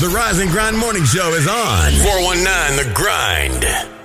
The Rise and Grind Morning Show is on 419 The Grind.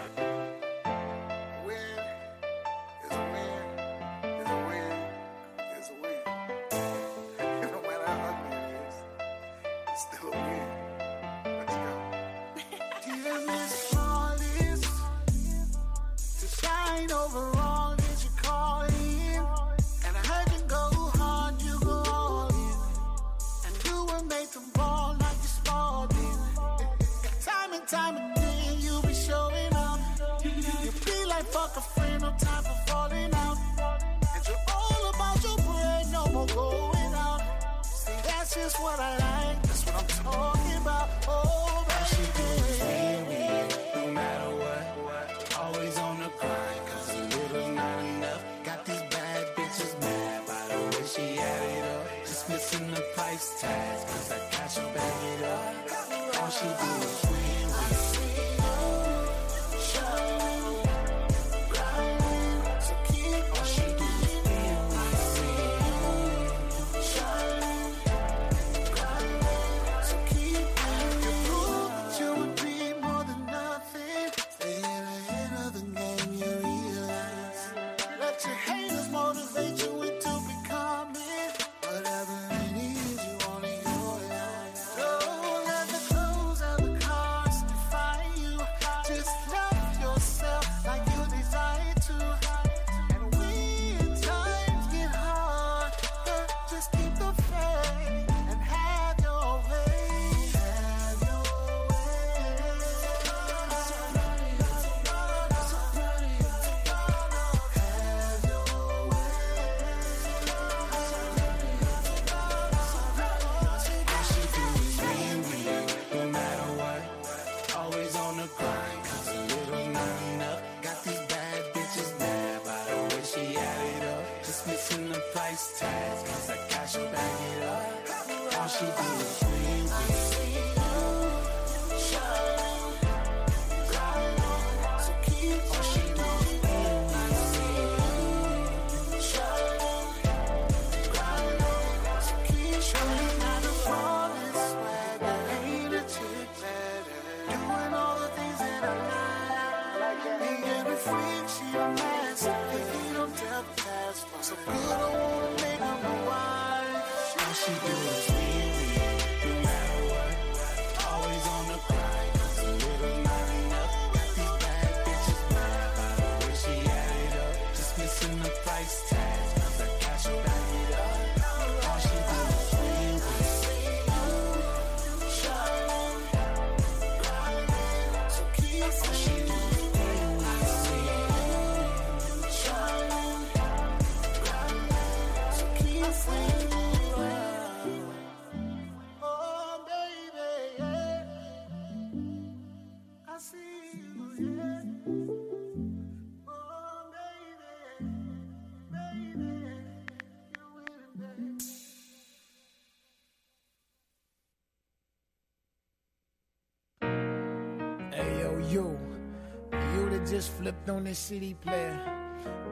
Just flipped on this CD player.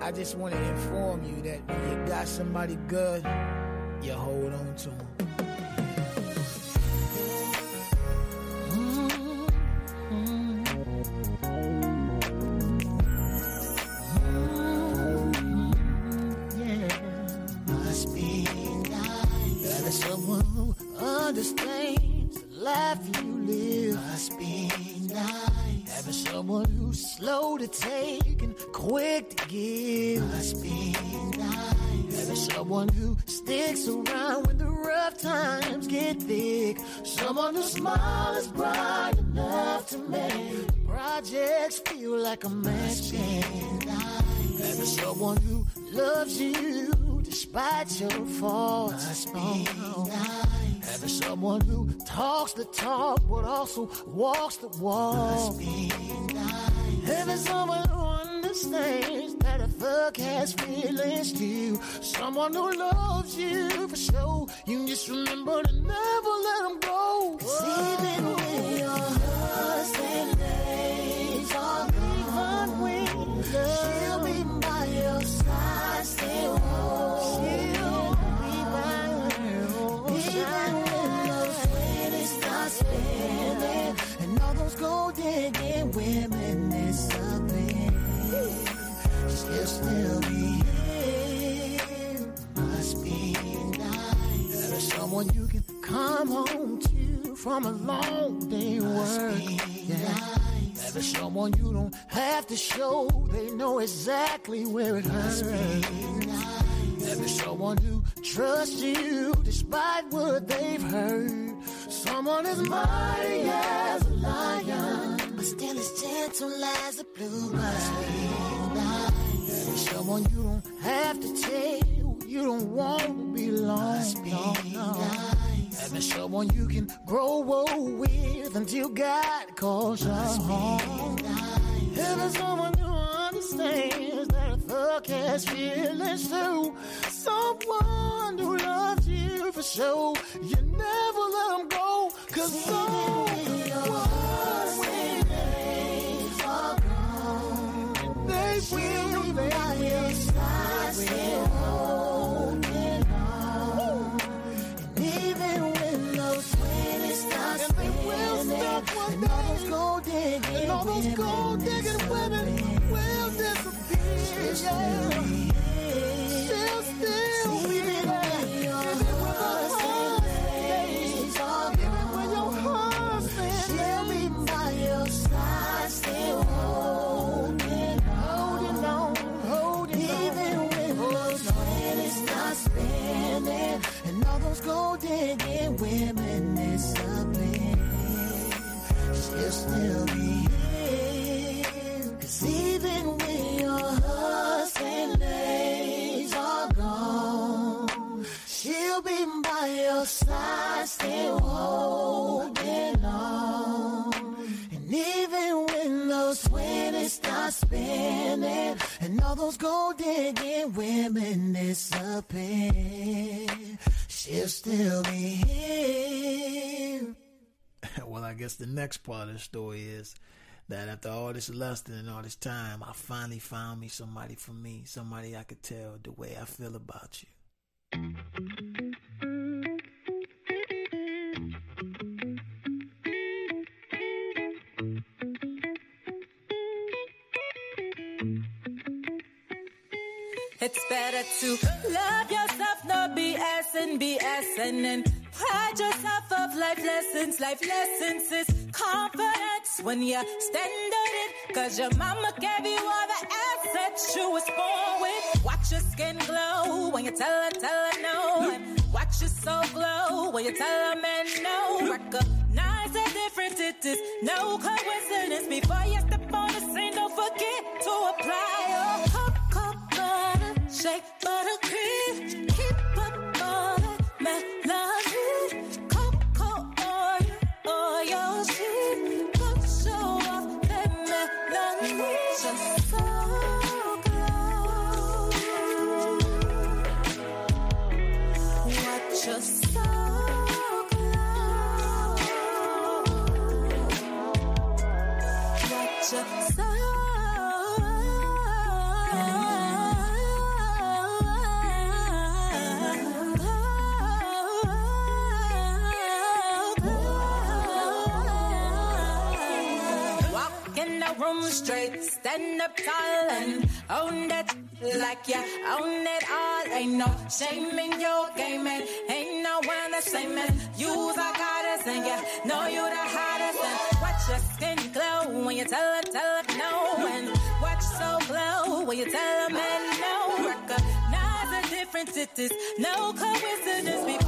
I just want to inform you that when you got somebody good, you hold on to them. Your faults. Must be nice. Having someone who talks the talk but also walks the walk. Must be nice. Having someone who understands that a fuck has feelings too. Someone who loves you for sure. You just remember to never let them go. Cause even when your husband days are gone, when she'll be by your side And all those women still. Must be nice. There's someone you can come home to from a long day Must work. yeah. nice. There's someone you don't have to show. They know exactly where it Must hurts. There's someone who trusts you despite what they've heard. Someone as mighty as a lion, but still as gentle as a blue nice. Someone you don't have to tell, you don't want to be. No, no. Nice. And there's someone you can grow old with until God calls you home. Nice. And there's someone that a fuck has feelings too. Someone who loves you for sure. You never let them go, cause so when days are gone, they will, they will still holding on. And even when those start spinning, and all those gold digging, and all those gold digging women disappear. Yeah. She'll still be there. Even the next part of the story is that after all this lusting and all this time, I finally found me somebody for me, somebody I could tell the way I feel about you. It's better to love yourself, not BS and BS, and then pride yourself of life lessons. Life lessons is confidence when you stand on it. Cause your mama gave you all the assets you was born with. Watch your skin glow when you tell her, tell her no. And watch your soul glow when you tell a man no. Recognize the difference, it is no coincidence. Before you step on the scene, don't forget to apply oh, your cocoa butter, shake butter cream. Room straight, stand up tall and own that like you own it all. Ain't no shame in your game, and ain't no one same. And you's the hottest, and you know you the hottest. And watch your skin glow when you tell her, tell her no. And watch so glow when you tell a man no. Recognize the difference, it is no coincidence.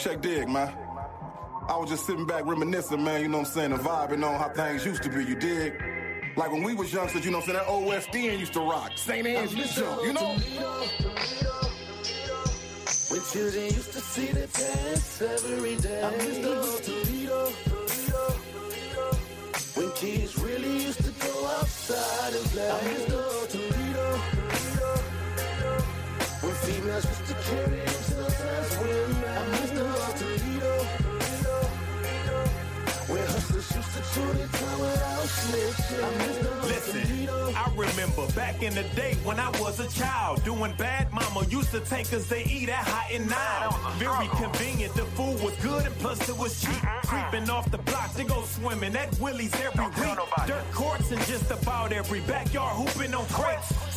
Check dig, man. I was just sitting back reminiscing, man, you know what I'm saying, The vibe and vibing on how things used to be, you dig? Like when we was youngsters, you know what I'm saying, that End used to rock. St. Anne's used to jump, you know? When children used to see the dance every day. I miss the old Toledo. When kids really used to go outside and play. I miss the old Toledo. When females used to carry themselves as women. I miss the old Toledo. When hustlers used to chew their time without snitching. I miss the Listen, I remember back in the day when I was a child doing bad. Mama used to take us to eat at Hot and Now. Very convenient. The food was good and plus it was cheap. Creeping off the block to go swimming at Willie's every week. Dirt courts and just about every backyard hooping on crates.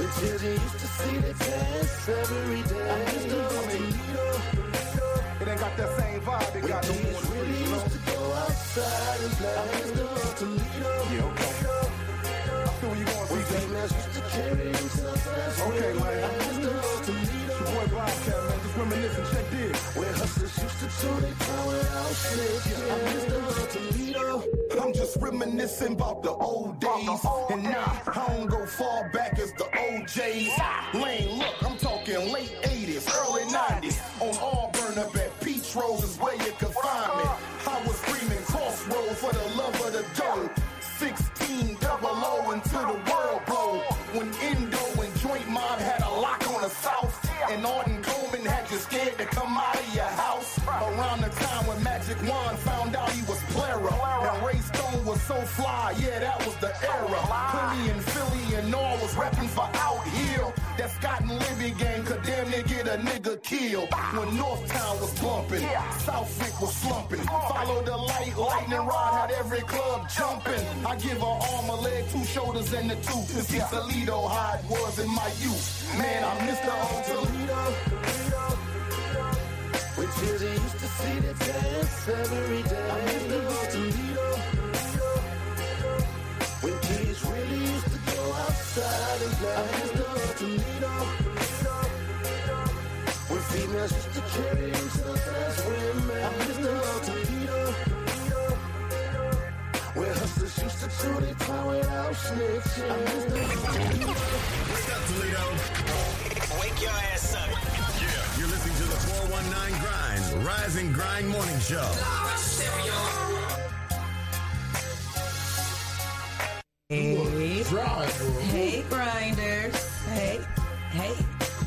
When children used to see the dance every day. I miss the old It ain't got that same vibe it got no more. Really used to go outside and play. Hustlers used to chew their time without. I miss the old Toledo. I'm just reminiscing about the old days. And nah, I don't go far back as the OJs. Lane, look, I'm talking late 80s, early 90s. On Auburn up at Peach Rose is where you can find me. I was screaming crossroads for the love of the dough. 16 double O into the Magic Wand found out he was Clara. And Ray Stone was so fly, yeah, that was the era. Philly and Philly and all was repping for out here. That Scott and Libbey gang could damn near get a nigga killed. When Northtown was bumping, Southwick was slumping. Follow the light, lightning rod had every club jumping. I give her arm, a leg, two shoulders, and the tooth. To see Toledo how it was in my youth. Man, I miss the old Toledo. When children used to see the dance every day. I miss the old Toledo. When kids really used to go outside and play. I miss the old Toledo. When females used to carry themselves as women. I miss the old Toledo. Where hustlers used to chew their time without snitching. I miss the Toledo. What's up, Toledo? Wake your ass up. Yeah. Listening to the 419 Grind, Rise and Grind Morning Show. Hey, hey, grinders. Hey, hey,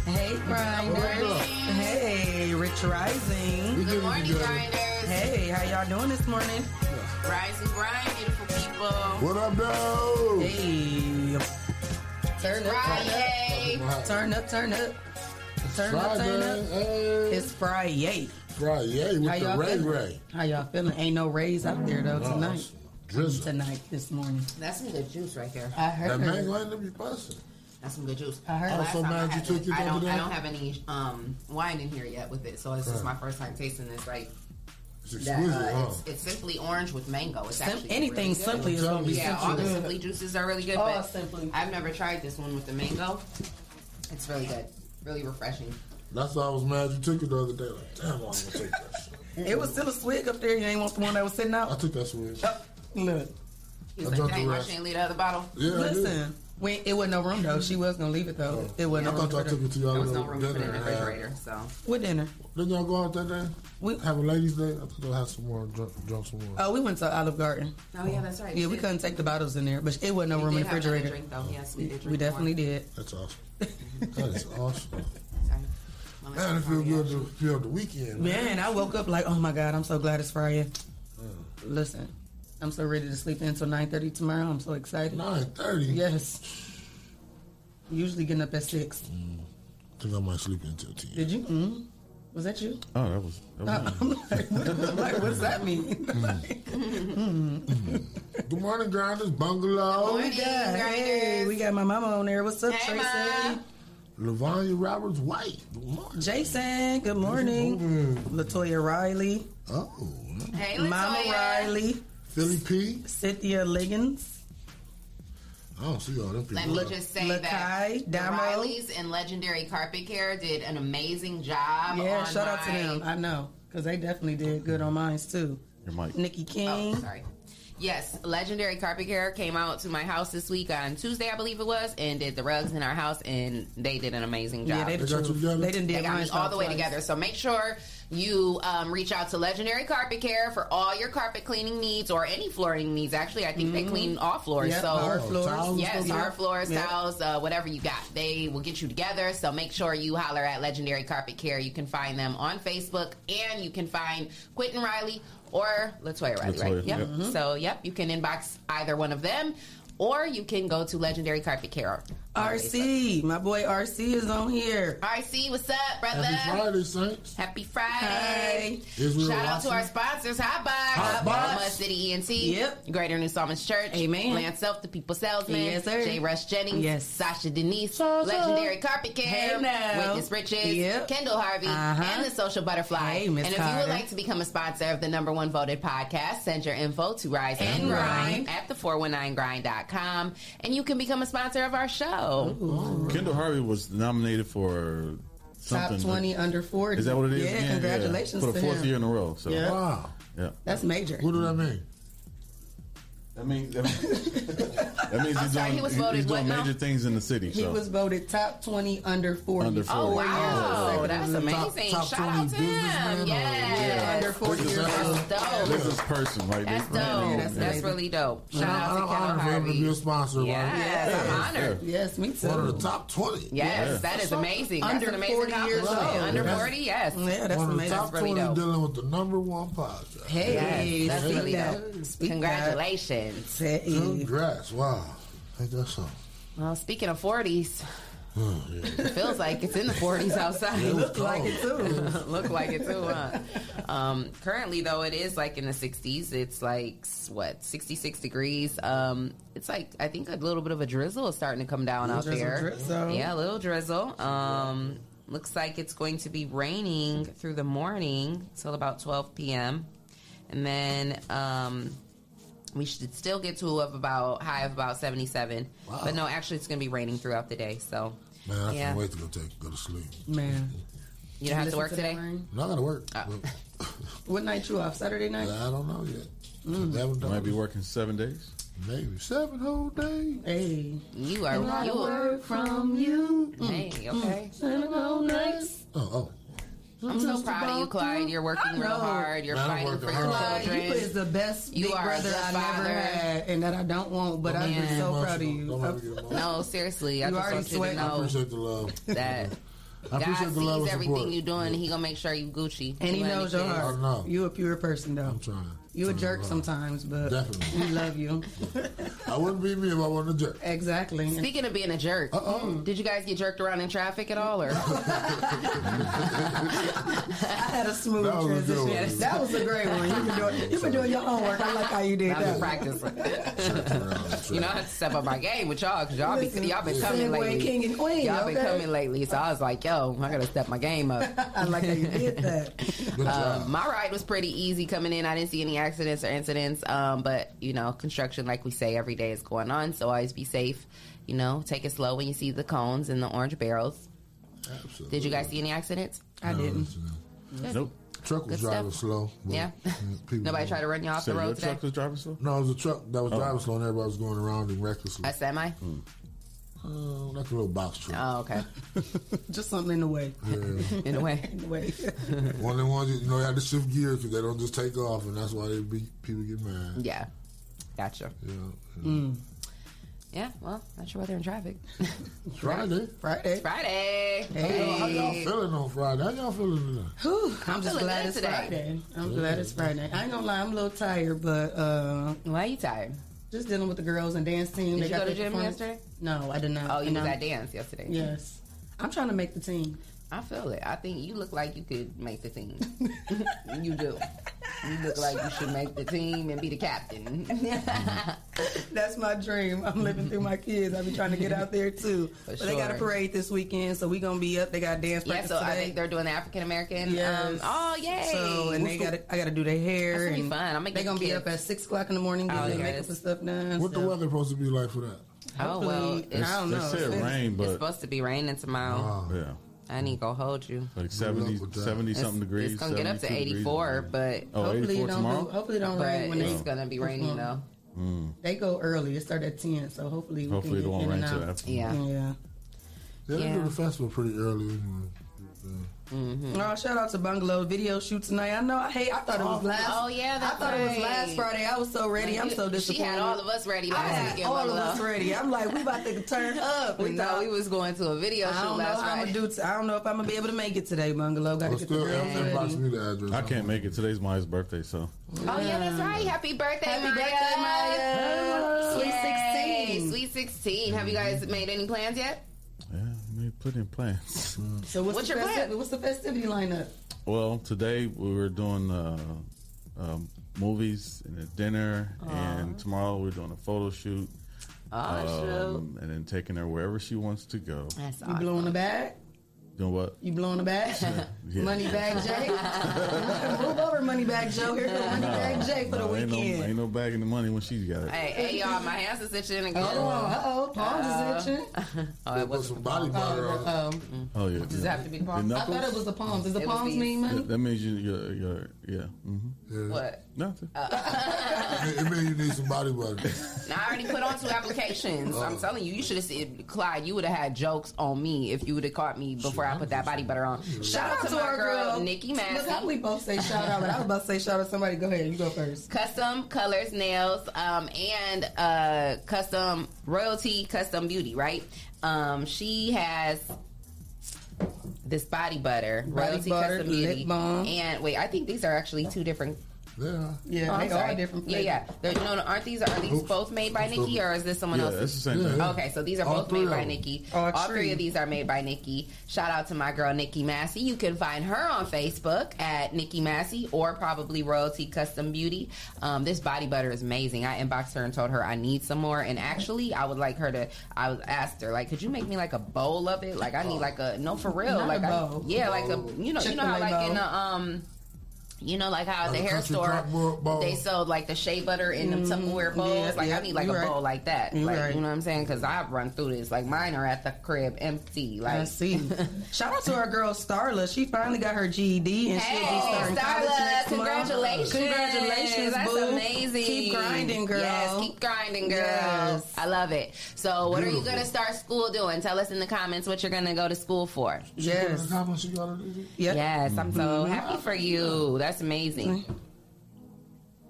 hey, grinders. Hey, Rich Rising. Good morning, grinders. Hey, how y'all doing this morning? Rise and grind, beautiful people. What up, though? Hey, turn up, Friday. turn up, turn up, turn up, turn up. Hey. It's Friday. Friday with How the y'all Ray feeling? Ray. How y'all feeling? Ain't no rays out there though No, tonight. it's drizzle. Tonight, this morning. That's some good juice right there. I heard. That mango ain't to be busting. That's some good juice. I heard- The I'm last so time I mad you took it I don't, there. I don't have any um, wine in here yet with it, so this is my first time tasting this. Right, It's that, uh, huh? it's, it's simply orange with mango. It's Sim- actually anything really good. simply is gonna be Yeah, all the simply. simply juices are really good. Oh, but Simply. I've never tried this one with the mango. It's really good, really refreshing. That's why I was mad you took it the other day. Like, damn, I'm gonna take that shit. It was still a swig up there. You ain't want the one that was sitting out. I took that swig. Look, He's I like, drank dang, the why rest. she ain't leave the other bottle? Yeah, I did. listen. We, it wasn't no room though. She was gonna leave it though. Oh. It wasn't no room. I thought y'all for took it to y'all There was no room for it in the and had- refrigerator, so What dinner? Didn't y'all go out that day? We Have a ladies' day? I thought they'll have some more, drunk, drunk some more. oh we went to Olive Garden. oh yeah, that's right. Yeah, we did. couldn't take the bottles in there, but it wasn't no We room in the refrigerator. Drink, though. Yes, we did. Drink We definitely more. did. That's awesome. that is awesome. Sorry. Well, Man, it it's feel good to feel the weekend. Man, I woke up like, oh my god, I'm so glad it's Friday. Listen, I'm so ready to sleep in until 9:30 tomorrow. I'm so excited. 9.30? Yes. Usually getting up at six. Mm. I think I might sleep until 10. Did you? Mm-hmm. Was that you? Oh, that was. That was uh, I'm like, I'm like, what's that mean? Mm. Good morning, Grinders mm. Bungalow. we oh, got, hey, we got my mama on there. What's up, Hey, Tracy? Lavanya Roberts White. Good morning. Jason, good morning. Latoya Riley, Oh, Hey, Mama Latoya. Riley, Philly P. Cynthia Liggins, I don't see all them people. Let me just say Lakai, that the Damo. Rileys and Legendary Carpet Care did an amazing job. Yeah, on shout out to them. I know because they definitely did good on mine too. your mic. Nikki oh, King. Oh, sorry. Yes, Legendary Carpet Care came out to my house this week on Tuesday, I believe it was, and did the rugs in our house, and they did an amazing job. Yeah, they, They got you together? they didn't They did got me mine all the way twice. together. So make sure you um, reach out to Legendary Carpet Care for all your carpet cleaning needs or any flooring needs. Actually, I think they clean all floors. Yeah, so hard Oh, floors. towels? Yes, Yeah. hard floors, Yeah. towels, uh, whatever you got. They will get you together. So make sure you holler at Legendary Carpet Care. You can find them on Facebook and you can find Quentin Riley or Latoya Riley, right? Latoya, Yep. yep. So, yep, you can inbox either one of them or you can go to Legendary Carpet Care. On Facebook. RC, my boy RC is on here. RC, what's up, brother? Happy Friday, Saints. Happy Friday. Hey. Israel Shout out to our sponsors, Hot Box, Hot Box. Mud City ENT, Yep. Greater New Psalmist Church, Amen. Lance Self, the People Salesman, Yes, sir. J. Rush Jennings, Yes. Sasha Denise, Sasha. Legendary Carpet Care, Hey, now. Witness Riches, Yep. Kendall Harvey, Uh-huh. and the Social Butterfly. Hey, Miss and if you would like to become a sponsor of the number one voted podcast, send your info to Rise and, And Grind Grind. at the 419grind.com and you can become a sponsor of our show. Kendall Harvey was nominated for Top something. 20 under 40. Is that what it is? Yeah, again? congratulations For the to fourth him. year in a row. So Yeah. Wow. yeah. That's major. What does that mean? That means that means, that means he's sorry, doing, he was he's doing what now? major things in the city. He so. was voted top 20 under 40. Under Four 40. Oh, wow. consecutively. That's amazing. top Shout out to him. or- Yeah. Under 40 years That's old. That's dope. business person, right? That's dope. Yeah, that's that's really dope. Shout And out I'm to Kendall honored for him to be a sponsor. right? Yes, I'm honored. Yes, me too. One of the top 20. Yes, Yeah. that is amazing. That's Under an amazing 40 years old. Under 40, yes. Yeah, that's One of the amazing. top That's really 20 dealing with the number one podcast. Hey, that's really dope. Congratulations. That. Hey. Congrats. Wow. I guess so. Well, speaking of 40s, Oh, yeah. it feels like it's in the 40s outside. Look like it too. Look like it too, huh? Um, currently, though, it is like in the 60s. It's like what 66 degrees. Um, it's like I think a little bit of a drizzle is starting to come down out drizzle, there. drizzle. Yeah, a little drizzle. Um, looks like it's going to be raining through the morning till about 12 p.m. and then um, we should still get to of about high of about 77. Wow. But no, actually, it's going to be raining throughout the day. So Man, I Yeah. can't wait to go take go to sleep. Man. you don't have to work that today. rain? No, I gotta work. Oh. What night you off? Saturday night? I don't know yet. Mm. Haven't might be working seven days. Maybe seven whole days. Hey. You are Not a you. from you. Hey, okay. Seven whole nights. Oh, oh. I'm so proud of you, Clyde. You're working real hard. You're fighting working for your hard. Children. you is the best You big are brother good I never father. had and that I don't want, but I'm just Man. so proud of you. Don't let me get emotional. No, seriously. I You just already want you to sweating. I know appreciate the love. that I God appreciate the love sees and everything you're doing. He gonna make sure you Gucci. And he knows your heart. I know. You a pure person though. I'm trying. You a jerk sometimes, but Definitely. we love you. I wouldn't be me if I wasn't a jerk. exactly. Speaking of being a jerk, Uh-oh. did you guys get jerked around in traffic at all, or I had a smooth That was a good transition. one. Yes. That was a great one. You've been doing, you've been doing your homework. I like how you did I've been that. practicing? You know, I have to step up my game with y'all because y'all be y'all been coming segue lately. king and queen, Y'all been coming lately, so I was like, yo, I gotta step my game up. I like how you did that. Good Um, job. my ride was pretty easy coming in. I didn't see any accidents or incidents. Um, but you know, construction, like we say, every day is going on. So always be safe. You know, take it slow when you see the cones and the orange barrels. Absolutely. Did you guys see any accidents? I didn't. listen, Nope. Truck was Good driving stuff. slow. Yeah. Nobody tried to run you off So the your road today. truck was driving slow. No, it was a truck that was Oh. driving slow and everybody was going around and recklessly. A semi? Uh, like a little box truck. Oh, okay. Just something in the way. Yeah. In the way. In the way. One of the ones you know you have to shift gears because they don't just take off, and that's why they be, people get mad. Yeah. Gotcha. Yeah. Mm. Yeah. Well, that's your weather in traffic. It's Friday. Friday. Friday. How, how y'all feeling on Friday? How y'all feeling today? Whew, I'm just glad it's today. Friday. I'm glad it's Friday. I ain't gonna lie, I'm a little tired, but uh, Why are you tired? Just dealing with the girls and dance team. Did They you got go to gym yesterday? No, I did not. Oh, you And was I'm- at dance yesterday. Yes, I'm trying to make the team. I feel it. I think you look like you could make the team. you do. You look like you should make the team and be the captain. That's my dream. I'm living through my kids. I be trying to get out there too. but they got a parade this weekend, so we gonna be up. They got dance yeah, practice so I think they're doing the African American. Yes. Um, oh, yay! So and they got to I got to do their hair. That's gonna be fun. I'ma They get gonna be up at six o'clock in the morning Oh, getting their yes. makeup and stuff done. What the weather supposed to be like for that? Oh well, it's, I don't know. They said It's- rain, it's supposed to be raining tomorrow. Wow. yeah, I need to go hold you. like 70, with that. 70 It's, something degrees. it's gonna get up to 72 degrees. 84, but Oh, Hopefully 84 it don't tomorrow. do, hopefully it don't but rain when they it's gonna be raining though. Mm. they go early. It start at ten, so hopefully we Hopefully it can won't get in rain and till out. after. Yeah. Yeah. Yeah, they Yeah. do the festival pretty early. Anyway. Oh, shout out to Bungalow video shoot tonight. I know. Hey, I thought it was oh, last. Oh, yeah, I that's thought it was last Friday. I was so ready. I'm so disappointed. She had all of us ready I last had weekend. all of us ready. I'm like, we about to turn up. We thought we was going to a video I shoot don't last how I'm Friday. gonna do. T- I don't know if I'm gonna be able to make it today, Bungalow. Got to get still, the girls inbox me the address. I can't make it. Today's Maya's birthday, so Oh yeah, that's right. Happy birthday, Happy Maya. birthday, Maya. Sweet Yay, 16. Sweet 16. Have you guys made any plans yet? yeah, made plenty of plans. So what's, What's the your festivity, plan? what's the festivity lineup? well, today we were doing uh, um, movies and a dinner, and tomorrow we're doing a photo shoot. Oh, um, and then taking her wherever she wants to go. That's You blowing the bag? Doing what? You blowing the bag? Yeah. Money bag Jay. Move over, money bag Joe. Here go money bag Jay for the No, ain't no, weekend. ain't no bagging the money when she's got it. Hey, hey, y'all, my hands is itching again. Oh, uh oh, palms is itching. Oh, it Put was some body butter on. Oh, Oh yeah. Does it have to be the Your palms? I thought it was the palms. Does the It palms mean money? That, that means you, you're, you're, yeah. Mm-hmm. What? Nothing. It means you need some body butter. Now, I already put on two applications. I'm telling you, you should have seen Clyde. You would have had jokes on me if you would have caught me before I put that body butter on. Shout out to our girl, Nikki Look how Massey. we both say shout out. But I was about to say shout out to somebody. Go ahead. You go first. Custom colors, nails, um, and uh, custom royalty, custom beauty. Right? Um, she has this body butter, Body royalty, butter, custom beauty, balm. and wait, I think these are actually two different Yeah. Yeah, Oh, they sorry. are different. Yeah, yeah. They're, no, no, aren't these are these both made by Nikki or is this someone Yeah, else's? it's the same Yeah, thing. Okay, so these are All both made by. Nikki. Oh, All three of these are made by Nikki. Shout out to my girl Nikki Massey. You can find her on Facebook at Nikki Massey or probably Royalty Custom Beauty. Um, this body butter is amazing. I inboxed her and told her I need some more. And actually, I would like her to. I was asked her like, could you make me like a bowl of it? Like I need like a no for real. Not like a I- bowl. yeah, like a you know you know how Chick-fil-A like in bowl. the um. You know, like how at the hair store crock bowl- bowl. they sold like the shea butter in them mm-hmm. Tupperware bowls. Yeah, like yeah, I need like a right. bowl like that. Like right. you know what I'm saying? Because I've run through this. Like mine are at the crib empty. Like I see. Shout out to our girl Starla. She finally got her GED and she'll be Hey, starting college Starla, next month. congratulations. Congratulations, grinding, girl. Yes, keep grinding, girl. Yes. I love it. So, what are you going to start school doing? Tell us in the comments what you're going to go to school for. Yes. How much you got to do? Yep. Yes, I'm so mm-hmm. happy for you. That's amazing. Mm-hmm.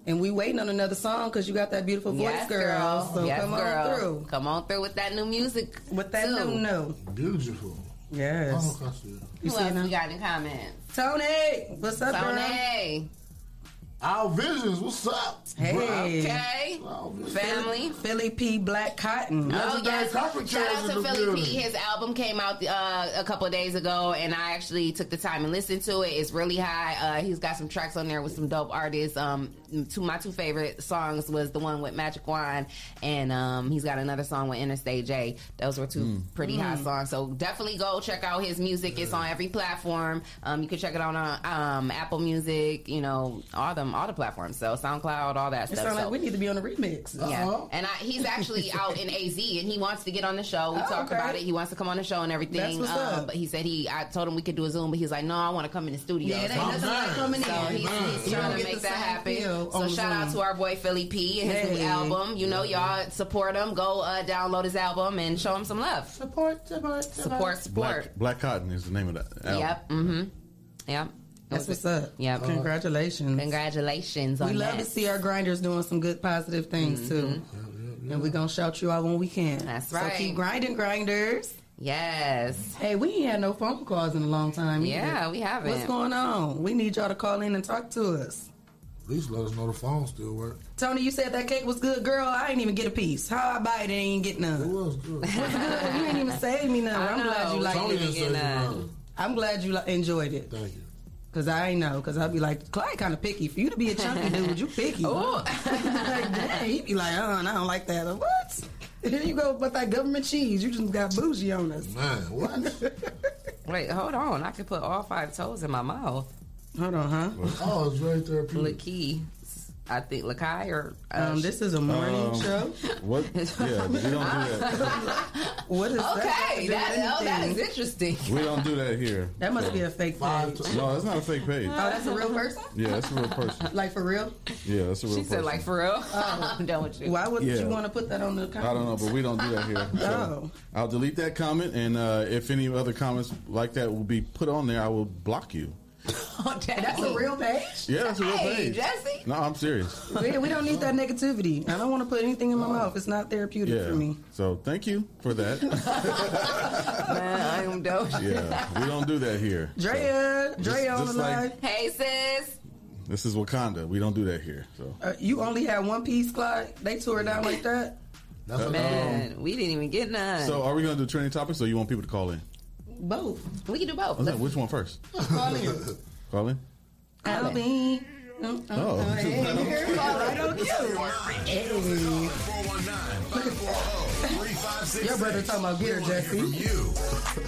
And we waiting on another song because you got that beautiful voice, yes, girl. So yes, come girl. on through Come on through with that new music. with that too. no no. Beautiful. Yes. Oh. You Who see else we got in comments? Tony, what's up, girl? Tony. Our visions, what's up? Hey. Okay. Family. Philly P Black Cotton. Oh Legendary yes! Carpet Shout out to the Philly P. His album came out uh, a couple of days ago, and I actually took the time and listened to it. It's really high. Uh, he's got some tracks on there with some dope artists. Um, two my two favorite songs was the one with Magic Wand, and um, he's got another song with Interstate J. Those were two pretty hot songs. So definitely go check out his music. It's on every platform. Um, you can check it out on um, Apple Music. You know all them all the platforms. So SoundCloud, all that It stuff. sounds like So- we need to be on the remix. yeah, Uh-huh. and I, he's actually out in AZ, and he wants to get on the show. We Oh, talked okay. about it. He wants to come on the show and everything. That's what's up. But he said he, I told him we could do a Zoom, but he's like, no, I want to come in the studio. Yeah, it so ain't nothing like coming in. he's, he's trying to make that happen. So on shout out to our boy Philly P and his new album. You know, y'all support him. Go uh, download his album and show him some love. Support, support, Support, support. Black, Black Cotton is the name of that album. Yep. Mm-hmm. Yep. That's what's up. Yep. Congratulations. Congratulations on we love that. to see our grinders doing some good positive things mm-hmm. too. And we're gonna shout you out when we can. That's So right. keep grinding, grinders. Yes. Hey, we ain't had no phone calls in a long time. either. Yeah, we haven't. What's going on? We need y'all to call in and talk to us. At least let us know the phone still work. Tony, you said that cake was good, girl. I ain't even get a piece. How I buy it and ain't get nothing. It none? was good. you ain't even saved me none. I I'm glad know. you like Tony it. didn't say get nothing. I'm glad you li- enjoyed it. Thank you. Cause I ain't know. Cause I'd be like, Clyde kind of picky. For you to be a chunky dude, you picky. Ooh. like, dang, he'd be like, oh, I don't like that. Like, what? Here you go with that government cheese. You just got bougie on us. Man, what? Wait, hold on. I could put all five toes in my mouth. Hold on, huh? Oh, it's right very therapeutic. Lakai. I think Lakai or. Uh, Um, this is a morning Um, show. What? Yeah, we don't do that. What is that? Okay, that, That, oh, that is interesting. We don't do that here. that must be a fake page. No, it's not a fake page. Oh, that's a real person? Yeah, that's a real person. Like for real? Yeah, that's a real She person. said, like, for real? I'm done with you. Why would Yeah. you want to put that on the comments? I don't know, but we don't do that here. So Oh. I'll delete that comment, and uh, if any other comments like that will be put on there, I will block you. Oh, That's a real page? Yeah, that's a real Hey, page. Jesse. No, I'm serious. We, we don't need that negativity. I don't want to put anything in my mouth. It's not therapeutic Yeah. for me. So thank you for that. Man, I'm done. yeah, we don't do that here. Drea, Drea on the just like- line. Hey, sis. This is Wakanda. We don't do that here. So Uh, you only had one piece, Clyde. They tore it down like that. That's what Man, we didn't even get none. So are we going to do trending topics, or you want people to call in? Both. we can do both. Oh, okay, Let's- which one first? Call in. Call in. I'll be. Oh, Right on cue. Hey. Your brother talking about get her, Jesse. You.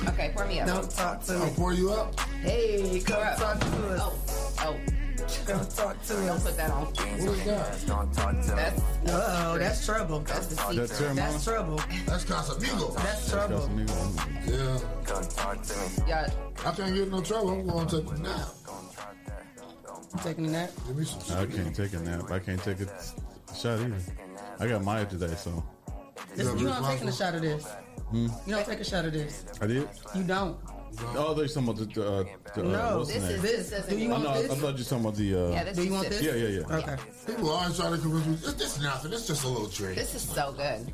Okay, pour me up. Don't talk to I'll me. pour you up. Hey, come talk to us. Oh, oh. Come talk to Don't put that on. What is that? That's, Uh oh, that's trouble. that's the secret. That's ceremony. That's trouble. That's Casamigo. That's trouble. Yeah. Yeah. I can't get no trouble. I'm going to take a nap. Taking a nap. Give me some I can't take a nap. I can't take a shot either. I got Maya today, so This, you don't taking a shot of this. Hmm? You don't take a shot of this. I did. You don't. Oh, they're talking about the, uh, the uh, No, what's the This name? is This. this. Do you I want know. I this? thought you were talking about the. Uh, Yeah, this Do you is want this. this? yeah, yeah, yeah. Okay. People always try to convince me. It's, it's nothing. It's just a little treat. This is so good.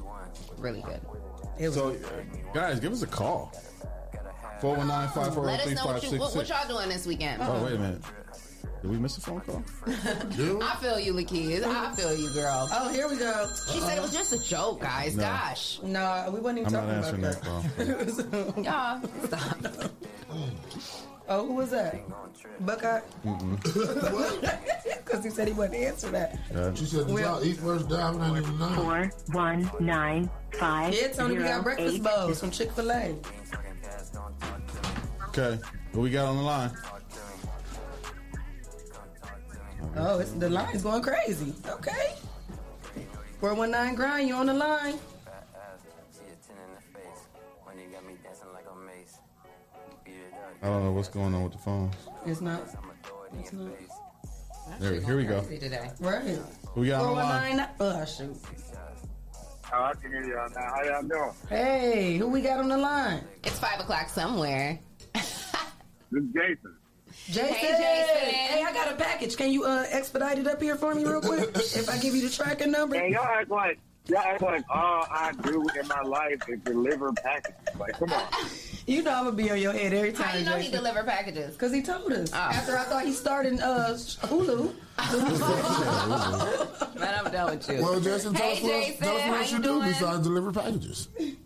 Really good. It was- So, guys, give us a call. 419 Let us know what, you, what, what y'all doing this weekend. Oh, wait a minute. Did we miss a phone call? I feel you, Lakeith. I feel you, girl. oh, here we go. She said it was just a joke, guys. No. Gosh. No, we weren't even I'm not talking answering about that that. call. Y'all, stop. oh, who was that? Buckeye? Because he said he wouldn't answer that. Uh, She said, Well- y'all eat first diamond ain't even nine. four one nine five Yeah, Tony, we got zero breakfast eight bowls from Chick fil A. okay. Who we got on the line? Oh, it's, the line is going crazy. Okay. 419 grind, you on the line. I don't know what's going on with the phones. It's not. It's not. There, here we go. Today. Right. Who we got on the line? 419. Oh, shoot. Oh, I can hear y'all now. How y'all doing? Hey, who we got on the line? It's five o'clock somewhere. This is Jason. Jason. Hey, Jason. Hey, I got a package. Can you uh, expedite it up here for me real quick? if I give you the tracking number? And y'all act like y'all act like all I do in my life is deliver packages. Like, come on. You know I'm gonna be on your head every time. How you know he Jason. deliver packages? Cause he told us Oh. after I thought he started uh, Hulu. Man, I'm done with you. Well, Jason, tell Hey, us what, Jason, tell us what you you do besides deliver packages.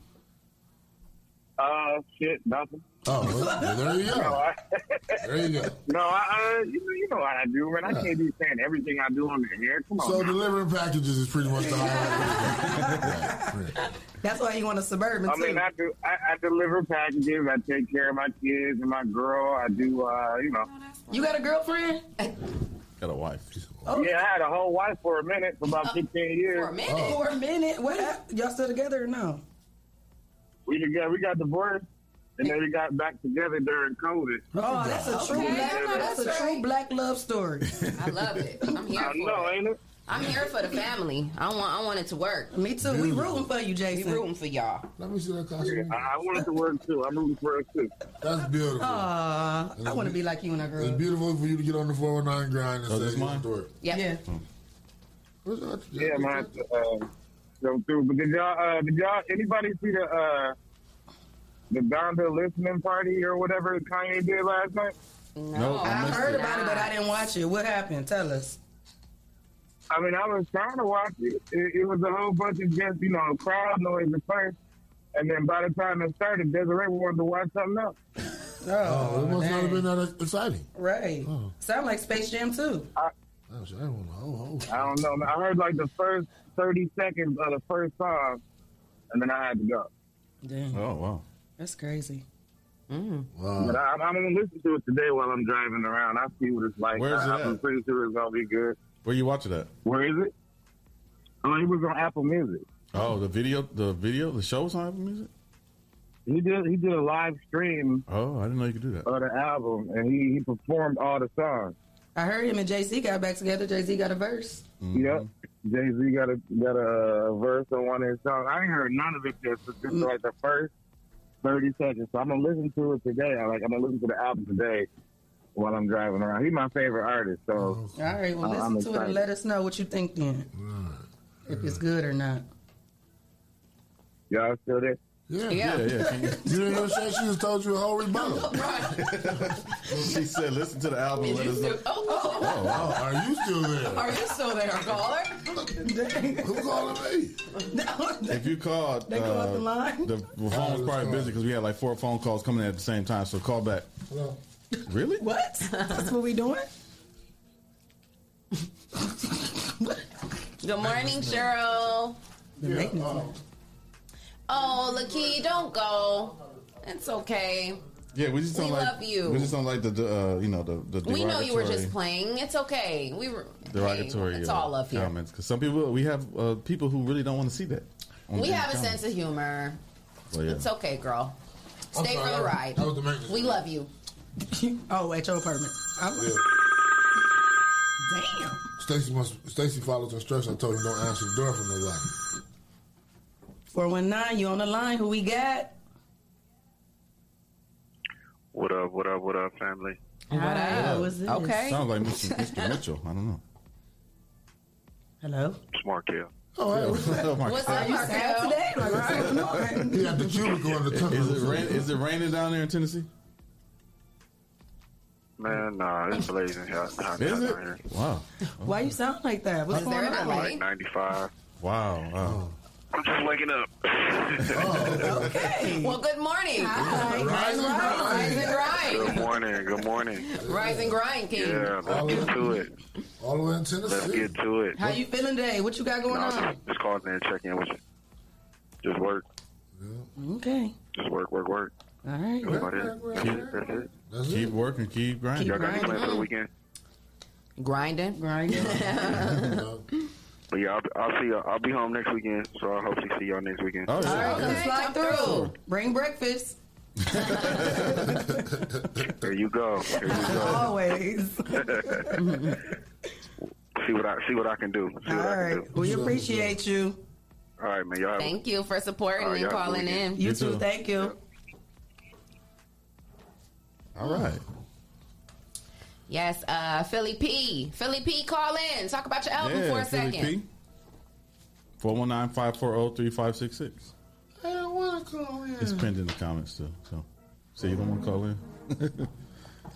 Uh, shit, nothing. Oh, well, there you No, go. I, There you go. no, I, uh, you know, you know what I do, man. I can't be saying everything I do on the air. Come on. So now. delivering packages is pretty much the highlight. That's why you want a suburban I too. mean, I do. I, I deliver packages. I take care of my kids and my girl. I do. Uh, you know. you got a girlfriend? Got a wife. Oh. Yeah, I had a whole wife for a minute for about 15 years. For a minute. For a minute. What? Y'all still together or no? We together. We got divorced, and then we got back together during COVID. Oh, that's a true Okay, black. Know That's a true right. black love story. I love it. I'm here I for know, it. ain't it? I'm here for the family. I want. I want it to work. Me too. We rooting for you, Jay. We Jason. rooting for y'all. Let me see that Yeah, costume. I, I want it to work too. I'm rooting for it too. That's beautiful. Aw, I want to be like you when I grow It's beautiful for you to get on the 409 grind and Oh, say this you mine? want to work. Yep. Yeah. What's that? Yeah, man. Uh, so through. But did y'all? Uh, did y'all? Anybody see the uh, the Donda listening party or whatever Kanye did last night? No, I I heard it. about it, but I didn't watch it. What happened? Tell us. I mean, I was trying to watch it. It, it was a whole bunch of just you know crowd noise at first, and then by the time it started, Desiree wanted to watch something else. Oh, oh it must not have been that exciting. Right. Oh. Sound like Space Jam too. Oh, oh, I don't know. I don't know. I heard like the first 30 seconds of the first song, and then I had to go. Dang. Oh wow. That's crazy. But I, I'm going to listen to it today while I'm driving around. I see what it's like. Where is I, it I'm pretty sure it's going to be good. Where you watching that? Where is it? Oh, he was on Apple Music. Oh, the video, the video, the show was on Apple Music. He did he did a live stream Oh, I didn't know you could do that. of the album, and he, he performed all the songs. I heard him and Jay Z got back together. Jay Z got a verse. Mm-hmm. Yep. Jay Z got a got a verse on one of his songs. I ain't heard none of it just just like the first thirty seconds. So I'm gonna listen to it today. I like I'm gonna listen to the album today while I'm driving around. He's my favorite artist, so oh, All right, well, I- I'm listen to it and let us know what you think then. If it's good or not. y'all still there? Yeah, Yeah. Yeah, yeah. You- You didn't know she, she just told you a whole rebuttal. she said, "Listen to the album. and Let us know." Oh, oh, Oh, wow. Are you still there? Are you still there, caller? Who calling me? If you called, They go uh, off the line? the phone was probably busy because we had like four phone calls coming in at the same time. So call back. Hello. Really? What? That's what we doing? Good morning, Cheryl. The maintenance. Oh, Lakeith, don't go. It's okay. Yeah, we just don't We like. love you. We just don't like the, uh, you know, the the We know you were just playing. It's okay. We were. derogatory. Hey, it's uh, all love here. Comments because some people we have uh, people who really don't want to see that. We the have a comments. sense of humor. Well, yeah. It's okay, girl. Stay sorry, for the that was- ride. that was the We love you. oh, at your apartment. I'm- Damn. Stacy must. Stacy follows instructions. I told him don't answer the door for nobody. 419, you on the line. Who we got? What up, what up, what up, family? What up? What's this? Okay. Sounds like Mr. Mr. Mitchell. I don't know. Hello? Smart kill. Oh, hey, what's that? Oh, What's up, You Markel? today? Like, what's going on? He had the cubicle on the tongue. Is it rain, Is it raining down there in Tennessee? Man, nah, it's blazing hot, hot Is it? here. Wow. Why you sound like that? What's Is going on? delay? Like 95. Wow. Wow. Oh. I'm just waking up. Oh, okay. Well, good morning. Hi. Rise and Rise and good morning, good morning. Rise and grind, King. Yeah, let's get to it. All the way in Let's get to it. How you feeling today? What you got going No, on? just, just call in and check in with you. Just work. Okay. Just work, work, work. All right. That's about it. That's it. That's it. That's Keep it. working. Keep grinding. Y'all got any plans for the weekend? Grinding. Grinding. But yeah, I'll, I'll see y'all. I'll be home next weekend, so I'll hopefully see y'all next weekend. Oh All right, yeah. come slide through. through. Bring breakfast. There you go. There you go. Always. see what I see what I can do. See All what I can do. We appreciate you. All right, man. Y'all have a- Thank you for supporting All right, and y'all have a calling in. You, You too. too. Thank you. All right. Yes, uh, Philly P. Philly P, call in. Talk about your album yeah, for a Philly second. P. 419-540-3566. I don't want to call in. It's pinned in the comments too. So, so you don't want to call in?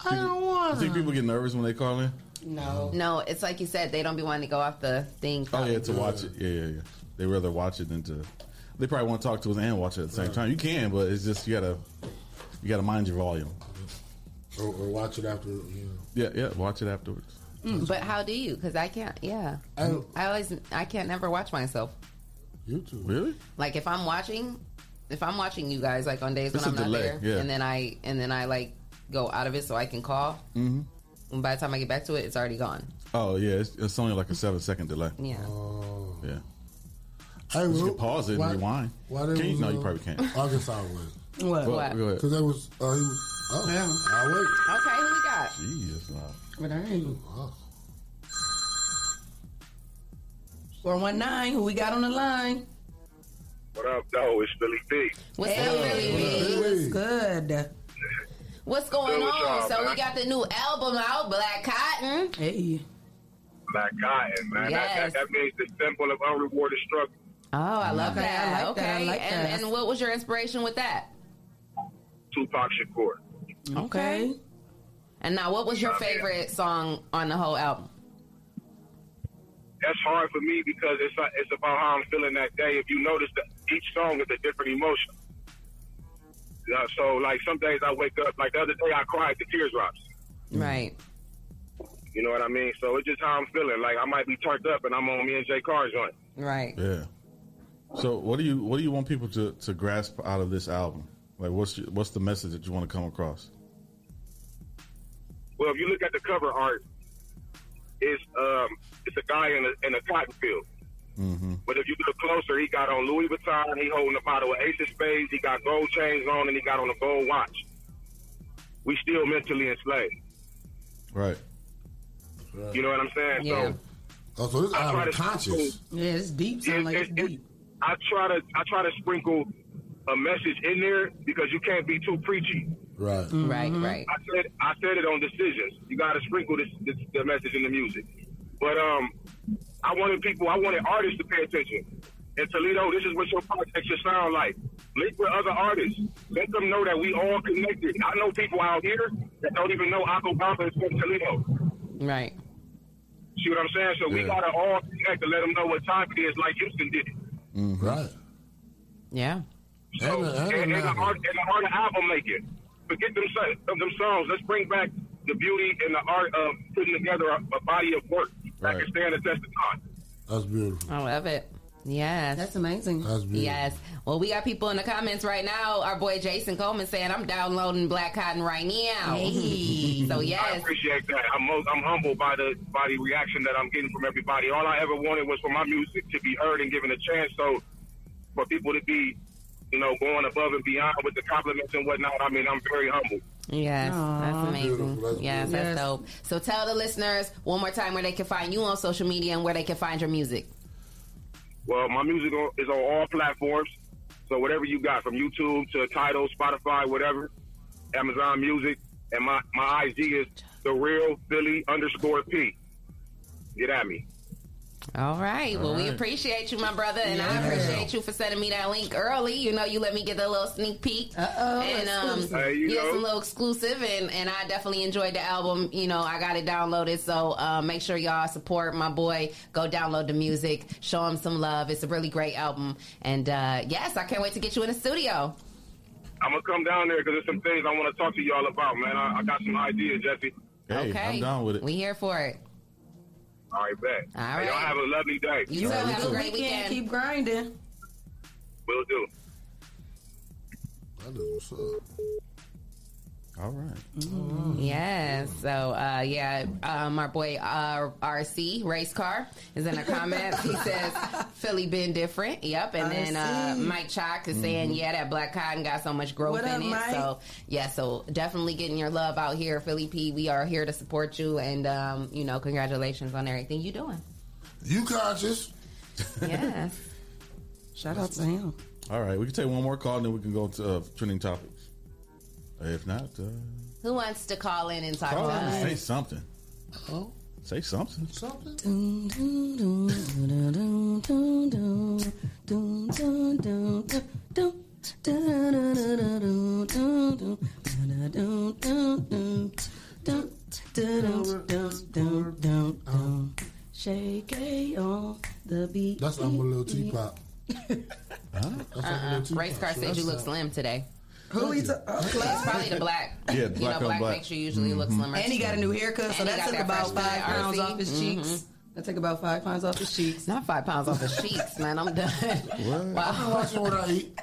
I don't want. You want think people get nervous when they call in? No. No, it's like you said, they don't be wanting to go off the thing. Oh yeah, to watch it. Yeah, yeah, yeah. They rather watch it than to. They probably want to talk to us and watch it at the same time. You can, but it's just you gotta, you gotta mind your volume. Or, or watch it after. You know. Yeah, yeah. Watch it afterwards. Mm, but how do you? Because I can't. Yeah, I, I always I can't never watch myself. you too. Really? Like if I'm watching, if I'm watching you guys like on days It's when I'm delay, not there, yeah. and then I and then I like go out of it so I can call. Mm-hmm. And by the time I get back to it, it's already gone. Oh yeah, it's, it's only like a seven second delay. Yeah. Oh. Yeah. I You Ru- can pause it why- and rewind. Why Can you? was, No, you probably can't. Arkansas with. What? Well, What? Because that was. Uh, he was oh, Yeah. I'll wait. Okay, who we got? Jesus, loud. But I ain't. Oh. 419, who we got on the line? What up, though? It's Billy B. What's Hey, up, Philly P? What's good? What's going Good on? y'all, So we got the new album out, Black Cotton. Hey. Black Cotton, man. That, Yes. that, that means the symbol of unrewarded struggle. Oh, I love Okay, that. I like okay, that, I like and, that. and what was your inspiration with that? Tupac Shakur. Okay. And now, what was your favorite song on the whole album? That's hard for me because it's it's about how I'm feeling that day. If you notice, that each song is a different emotion. Uh, so like some days I wake up like the other day I cried the tears drops. Right. You know what I mean? So it's just how I'm feeling. Like I might be turned up and I'm on me and Jay Carr joint. Right. Yeah. So what do you what do you want people to, to grasp out of this album? Like what's your, what's the message that you want to come across? Well, if you look at the cover art, it's um it's a guy in a in a cotton field. Mm-hmm. But if you look closer, he got on Louis Vuitton. He holding a bottle of Ace of Spades. He got gold chains on, and he got on a gold watch. We still mentally enslaved. Right. You know what I'm saying? Yeah. Oh, so this I try to conscious. Yeah, it's deep. Sound like it's deep. I try to I try to sprinkle a message in there because you can't be too preachy. Right. Right, right. I said I said it on decisions. You got to sprinkle this, this the message in the music. But um, I wanted people, I wanted artists to pay attention. In Toledo, this is what your project should sound like. Link with other artists. Let them know that we all connected. I know people out here that don't even know Akko Bamba is from Toledo. Right. See what I'm saying? So we gotta all connect to let them know what time it is, like Houston did it. Right. Yeah. So, and, and, the art, and the art of album making. Forget them, so- them songs. Let's bring back the beauty and the art of putting together a, a body of work that Right. can stand the test of time. That's beautiful. I love it. Yes. That's amazing. That's beautiful. Yes. Well, we got people in the comments right now. Our boy Jason Coleman saying, I'm downloading Black Cotton right now. Hey. so, I appreciate that. I'm mo- I'm humbled by the by the reaction that I'm getting from everybody. All I ever wanted was for my music to be heard and given a chance. So for people to be, you know, going above and beyond with the compliments and whatnot, I mean, I'm very humble. Yes, Aw. that's amazing. That's yes, beautiful. that's dope. So tell the listeners one more time where they can find you on social media and where they can find your music. Well, my music is on all platforms. So whatever you got, from YouTube to Tidal, Spotify, whatever, Amazon Music, and my my IG is the real Philly underscore P. Get at me. All right. well, we appreciate you, my brother, and I appreciate you for sending me that link early. You know, you let me get a little sneak peek. Uh-oh, And um, exclusive. Hey, you yeah, know. some little exclusive, and and I definitely enjoyed the album. You know, I got it downloaded, so uh, make sure y'all support my boy. Go download the music, show him some love. It's a really great album, and uh, yes, I can't wait to get you in the studio. I'm gonna come down there because there's some things I want to talk to y'all about, man. I, I got some ideas, Jesse. Hey, okay, I'm down with it. We here for it. All right, bet. All Hey. Y'all have a lovely day. You too. All right, you Have a great Weekend, weekend. keep grinding. Will do. That is what's up. All right. Yes. So, uh, yeah, um, our boy uh, RC Race Car is in the comments. he says Philly been different. Yep. And then uh, Mike Chalk is saying, yeah, that Black Cotton got so much growth What in up, it. Mike? So, yeah, so definitely getting your love out here, Philly P. We are here to support you, and um, you know, congratulations on everything you're doing. You conscious? Yes. Shout out to him. All right. We can take one more call and then we can go to uh, trending topics. If not, uh, Who wants to call in and talk call to in us? say something. Oh, Say something. something? Shake it on the beat. That's I'm a little teapot. That's I'm a Uh-uh. Race Car said you look slim today. Who he ta- It's probably the black. Yeah, you black know, on black, black. makes you usually look mm-hmm. slimmer. And he got a new haircut, so And he that got took that about fresh five pounds RC. off his mm-hmm. cheeks. That took about five pounds off his cheeks. Not five pounds off his cheeks, man. I'm done. I'm Wow. watching what I eat.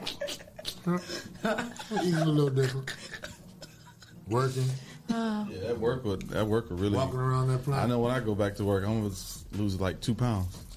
Eating a little different. Working, Yeah, that work would that work would really. walking around that I know when I go back to work, I'm gonna lose like two pounds.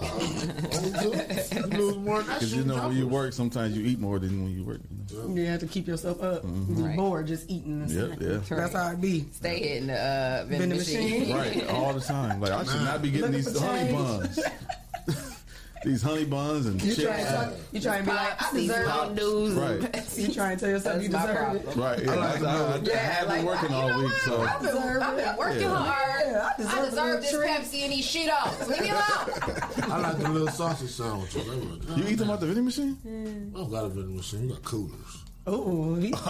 You lose more Because you know when you work, sometimes you eat more than when you work. You know? You have to keep yourself up. Mm-hmm. You're Right. bored just eating. and Yep, stuff. yeah. That's how it be. Stay in the uh, vending Vending machine. machine. Right, all the time. Like I should not be getting Looking these honey change. buns. these honey buns and You try, and- you try and be like, I deserve Mountain it. Dews. Right. You try and tell yourself you That's my deserve it. Right, yeah. I I, like I, I, I to have been working you all week, what? so I've been, I've been working Yeah. hard. Yeah, I deserve I a deserve this treat. Pepsi and these Cheetos. Leave me alone. I like the little sausage sandwiches. They were- you eat them out the vending machine? I don't got a vending machine. We got coolers. Oh, he, oh.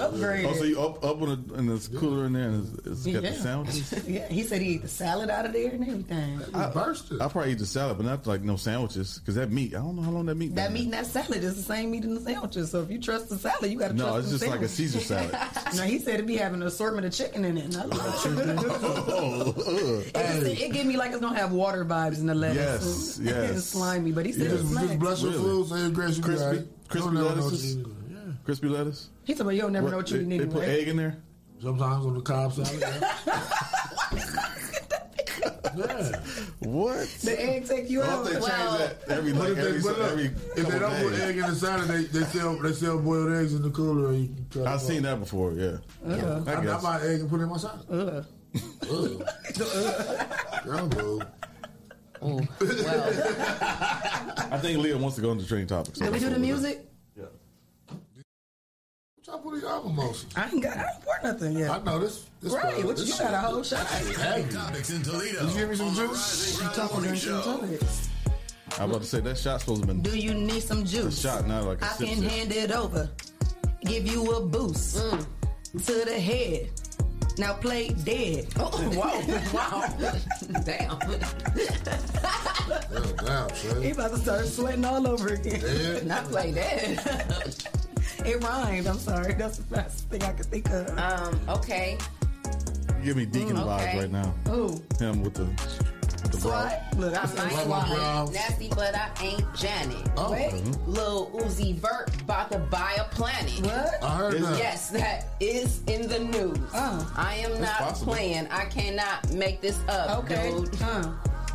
oh, upgraded. oh, so you up up on the, and it's cooler in there, and it's, it's got the sandwiches. yeah, he said he ate the salad out of there and everything. I, I probably eat the salad, but not like no sandwiches because that meat. I don't know how long that meat. That been meat and that salad is the same meat in the sandwiches. So if you trust the salad, you got to No, trust it's the just like a. Caesar salad. no, he said it'd be having an assortment of chicken in it. And I was like, Oh, it, just, it gave me like it's gonna have water vibes in the lettuce. Yes, yes. it's slimy, but he said You it's just, just bless your Really? food, say your grace, you crispy, crispy You don't never know lettuces. What you eat. Crispy lettuce. He said, "Well, you'll never know what you they, eat they put anyway." egg in there. Sometimes on the cob salad. yeah. What? The egg take you I out. hope they change Well, that every like if they, every, but look, every if they don't put egg in the salad, they, they sell they sell boiled eggs in the cooler. And you can I've seen that before. Yeah, uh-huh. Yeah. I I, I buy egg and put it in my salad. Ugh. Ugh. Girl, boo. I think Leah wants to go into training topics. Did we do the music? Top of the album motion. I ain't got. I ain't poured nothing yet. I know this. this Right, part- what you this got? A shit- whole shot. Heavy. Topics in Toledo. Did you give me some juice? You talking during some. I'm about to say that shot's supposed to be. Do you need some a juice? shot, not like a I sip. can sip. hand it over. Give you a boost mm. to the head. Now play dead. Oh, wow. wow. Damn. Damn, damn, son. He about to start sweating all over again. Yeah. Not play dead. It rhymed. I'm sorry. That's the best thing I could think of. Um, okay. You give me Deacon Mm, vibes right now. Ooh. Him with the with the bra. Swat. Look, I I'm said not Right, my swat. brow. nasty, but I ain't Janet. Oh. Wait, Mhm. Lil Uzi Vert about to buy a planet. What? I heard that. Yes, that is in the news. Uh. I am not possible. playing. I cannot make this up, Okay. dude. Huh.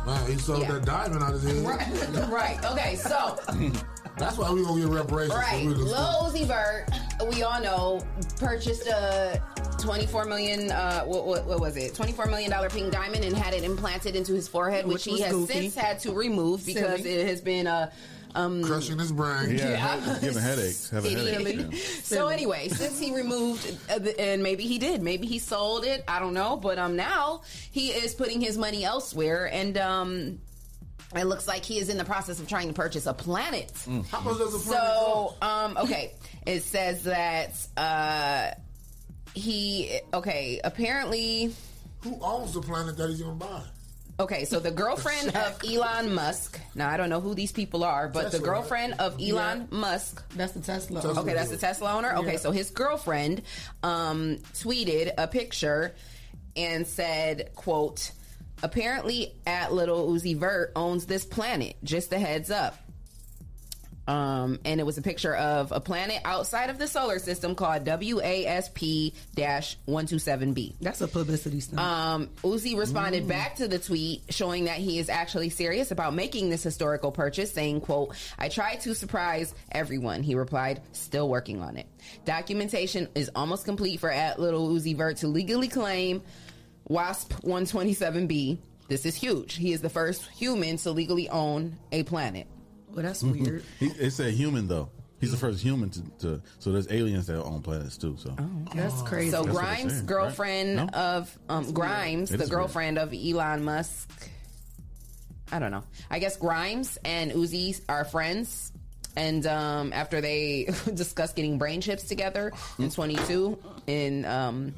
Man, he sold Yeah. that diamond out of his head. Right, right. Okay, so That's why we gonna get reparations. right, So we Lil Uzi Vert, we all know, purchased a 24 million. Uh, what, what, what was it? 24 million dollar pink diamond and had it implanted into his forehead, which, Which he has goofy. since had to remove because Silly. it has been a. Um, crushing his brain. Yeah, Yeah. giving headaches, having Idiot. headaches. yeah. So anyway, since he removed, uh, the- and maybe he did, maybe he sold it. I don't know, but um, now he is putting his money elsewhere, and um, it looks like he is in the process of trying to purchase a planet. How much does a planet So, um, okay, it says that uh, he okay. Apparently. Who owns the planet that he's gonna buy? Okay, so the girlfriend of Elon Musk. Now I don't know who these people are, but the girlfriend of Elon Musk. That's the Tesla. Tesla. Okay, that's the Tesla owner. Okay, Yeah. so his girlfriend um, tweeted a picture and said, "quote Apparently, at Little Uzi Vert owns this planet. Just a heads up." Um, and it was a picture of a planet outside of the solar system called WASP 127b. That's a publicity stunt. Um, Uzi responded back to the tweet showing that he is actually serious about making this historical purchase, saying, quote, I tried to surprise everyone. He replied, still working on it. Documentation is almost complete for at Little Uzi Vert to legally claim WASP 127b. This is huge. He is the first human to legally own a planet. well, that's weird. He, it said human though. He's the first human to, to. So there's aliens that own planets too. So That's crazy. So That's Grimes, saying, girlfriend right? No? of um, Grimes, the is girlfriend of Elon Musk. I don't know. I guess Grimes and Uzi are friends. And um, after they discussed getting brain chips together in 22, in um,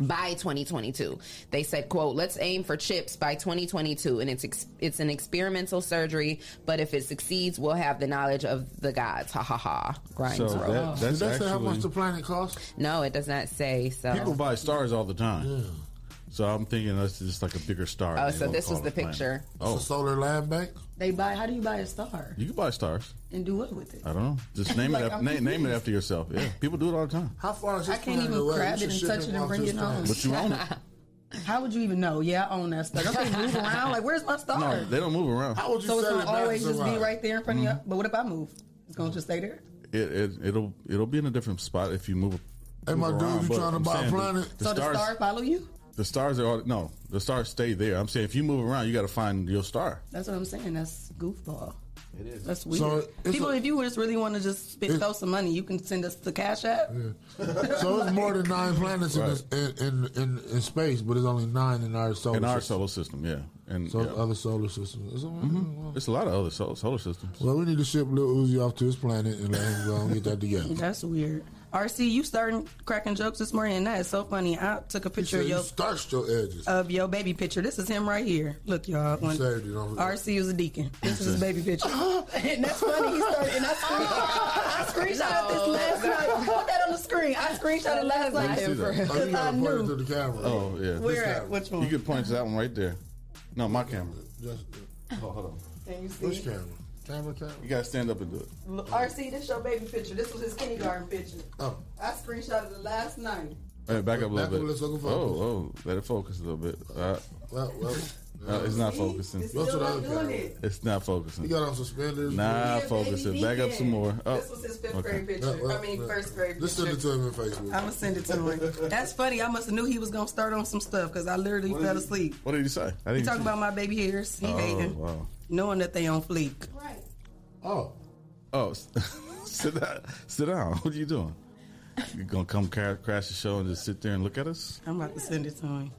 by 2022, they said, "quote Let's aim for chips by 2022, and it's ex- it's an experimental surgery. But if it succeeds, we'll have the knowledge of the gods." Ha ha ha. Grimes So wrote. that, Did that's that say how much the planet costs? no, it does not say. So people buy stars all the time. So I'm thinking that's just like a bigger star. Oh, so this call was the planet. picture. Oh, It's a oh. solar lab bank. They buy. How do you buy a star you can buy stars. and do what with it? I don't know. Just name Like, it. I'm Name, name it after yourself. Yeah, people do it all the time. How far is this I can't even away? grab You it and touch it and bring it home. But you own it. How would you even know? Yeah, I own that star. Don't they move around? Like, where's my star? No, they don't move around. How would you so it's gonna it back always just be right there in front of you. Mm-hmm. But what if I move? It's gonna just stay there. It, it it'll it'll be in a different spot if you move. Hey, my dude, you trying to buy a saying the- planet? The so stars, the star follow you? The stars are all, no. The stars stay there. I'm saying if you move around, you got to find your star. That's what I'm saying. That's goofball. It is. That's weird. So, People, a- if you just really want to just spit, throw some money, you can send us the Cash App. so it's more than nine planets in, this, in, in, in in space, but it's only nine in our solar in our system. solar system, yeah, and So yeah. other solar systems. It's all right. Mhm. It's a lot of other sol- solar systems. Well, we need to ship Lil Uzi off to his planet and let him go and get that together. That's weird. RC, you starting cracking jokes this morning, and that is so funny. I took a picture of your you your edges. of your baby picture. This is him right here. Look, y'all. When saved it, don't. RC was a deacon. This is his baby picture. and that's funny. He started, and I, screen, I screenshot this last night. Put that on the screen. I screenshot it last night see that. Oh, you because I gotta point it to the camera. Oh yeah. Where This at? camera. Which one? You could point to that one right there. No, my camera. Just, oh, hold on. Can you see? Which camera? Camera, camera. You gotta stand up and do it. Look, RC, this your baby picture. This was his kindergarten picture. Oh. I screenshotted it last night. All right, back up a Back little let's bit. look at Oh, focus. oh, let it focus a little bit. Uh, Well, well. no, it's not focusing. It's Go to still not other doing it. It's not focusing. He got on suspenders. Nah, Yeah, focusing. baby Back up some more. Oh, This was his fifth okay. grade picture. Yeah, well, I mean, well, first grade Let's picture. send it to him in Facebook. I'm gonna send it to him. That's funny. I must have knew he was gonna start on some stuff because I literally What did fell he- asleep. What did he say? I He didn't talking about my baby hairs. He Oh, hating, wow. Knowing that they on fleek. Right. Oh. Oh, sit down. Sit down. What are you doing? You gonna come ca- crash the show and just sit there and look at us? I'm about to send it to him.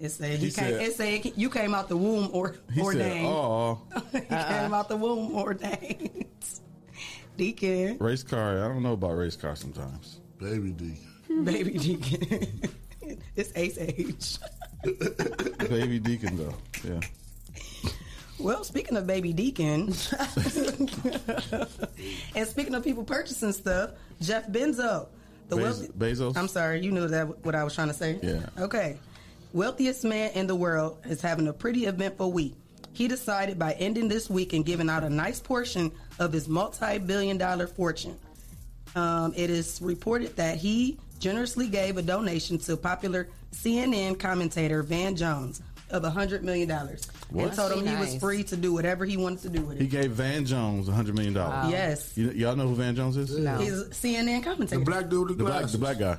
It say he, He came. said- it say you came out the womb or He ordained. said, "Oh, he came out the womb ordained. Deacon, race car. I don't know about race car sometimes. Baby Deacon. baby deacon. it's Ace Age. Baby Deacon though. Yeah. Well, speaking of baby deacon, and speaking of people purchasing stuff, Jeff Benzo, the Bez- wealthy, Bezos. I'm sorry, you knew that what I was trying to say. Yeah. Okay. Wealthiest man in the world is having a pretty eventful week. He decided by ending this week and giving out a nice portion of his multi-billion dollar fortune. Um, it is reported that he generously gave a donation to popular CNN commentator Van Jones of $100 million and told him he was free to do whatever he wanted to do with it. He gave Van Jones a hundred million dollars. Wow. Yes. You, y'all know who Van Jones is? No. He's a CNN commentator. The black dude with The the black, glasses. the black guy.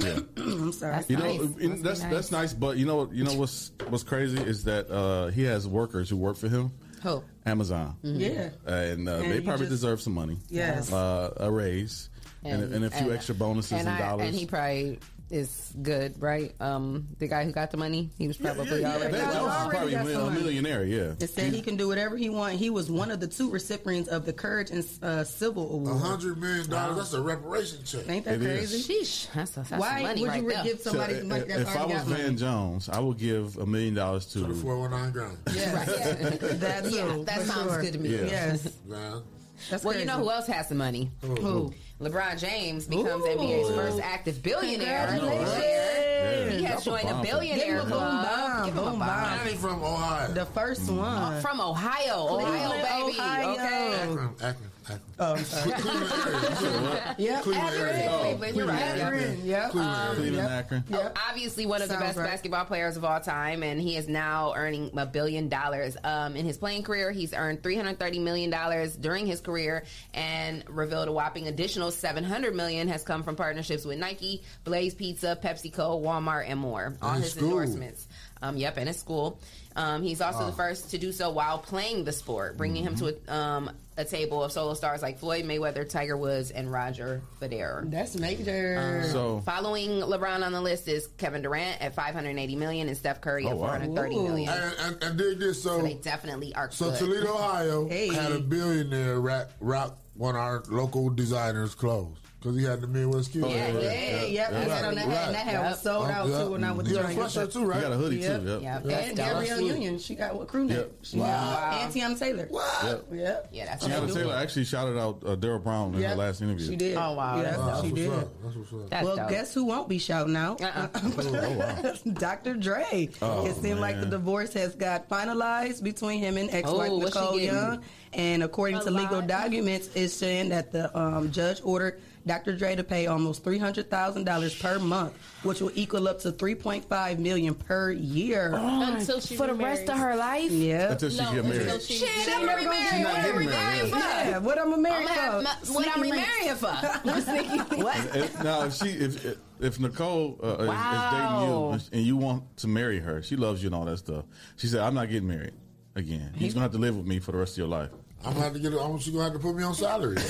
Yeah. I'm sorry. That's You know, nice. you know, Must that's nice. that's nice. But you know, you know what's what's crazy is that uh, he has workers who work for him. Who? Amazon. Yeah. and, uh, And they probably just- deserve some money. Yes. uh, a raise and, and, a few extra bonuses and, and, I- dollars. and he probably is good, right? Um, the guy who got the money, he was probably yeah, already. Van He Jones is already probably a mil- a millionaire. Yeah, It said he can do whatever he want. He was one of the two recipients of the Courage and uh, Civil A Award. hundred million dollars. That's a reparation check. Ain't that It is. crazy? Sheesh, that's, that's Why money would right you there. give somebody if, money that's if I was got money? Van Jones, I would give a million dollars to. The four one nine grand. Yes. that too. Yeah, that sounds sure. good to me. Yeah. Yes. Man. That's Well, you know who else has the money? Who? LeBron James becomes Ooh. NBA's first active billionaire. Congratulations. Yeah, He has drop a joined a bomb. Give billionaire him a boom club. Bomb. Give him a bomb. I bomb. ain't from Ohio. The first one. Uh, From Ohio, Ohio, Cleveland, baby. Ohio. Okay. Akron, Akron, Akron. Oh, I'm sorry. Cleveland area. Yep. Cleveland area. Oh, Cleveland, you're right. Akron. Yep. Cleveland Cleveland, Akron. Yep. Obviously, one of the Sounds best right. basketball players of all time, and he is now earning a billion dollars. Um, in his playing career, he's earned three hundred thirty million dollars during his career, and revealed a whopping additional 700 million has come from partnerships with Nike, Blaze Pizza, PepsiCo, Walmart, and more. All And his school. endorsements. Um, yep, and at school. Um, he's also the first to do so while playing the sport, bringing him to a, um, a table of solo stars like Floyd Mayweather, Tiger Woods, and Roger Federer. That's major. So Following LeBron on the list is Kevin Durant at 580 million and Steph Curry Oh, at wow. 430 million. And, and, and dig this. So So, they definitely are so good. Toledo, Ohio, Hey. had a billionaire rock, rock one of our local designers' clothes because he had the Midwest Kid. Oh, yeah, yeah, yeah, yeah, yep. yeah. He had on that hat, and that hat was sold out too when I was He had a sweatshirt too, you right? got a hoodie Yep. too. Yep. Yep. And Gabrielle. Union, she got what crew neck. Yep. She Wow. got and Teyana Taylor. Yep. Yep. Yeah, that's Teyana dope. Taylor actually shouted out uh, Daryl Brown in her last interview. She did. Oh, wow. Yeah, That's Wow, she did. what's up. That's what's up. Well, guess who won't be shouting out? Uh-uh. Oh. Dr. Dre. Oh, it seemed like the divorce has got finalized between him and ex-wife Oh, what's she Nicole getting? Young. And according to legal documents, it's saying that the um, judge ordered Dr. Dre to pay almost three hundred thousand dollars per month, which will equal up to three point five million per year. Until she For the rest of her life? Yeah. Until she get married. Until she, She ain't never remarried. She's not What are getting we married, married for? Yeah, what I'm a married I'm for? what I'm Sneaky links. for? what? Now, if she, if if Nicole uh, is- is, dating you and you want to marry her, she loves you and all that stuff. She said, "I'm not getting married." again. He's gonna have to live with me for the rest of your life. I'm gonna have to get. I'm she gonna have to put me on salary.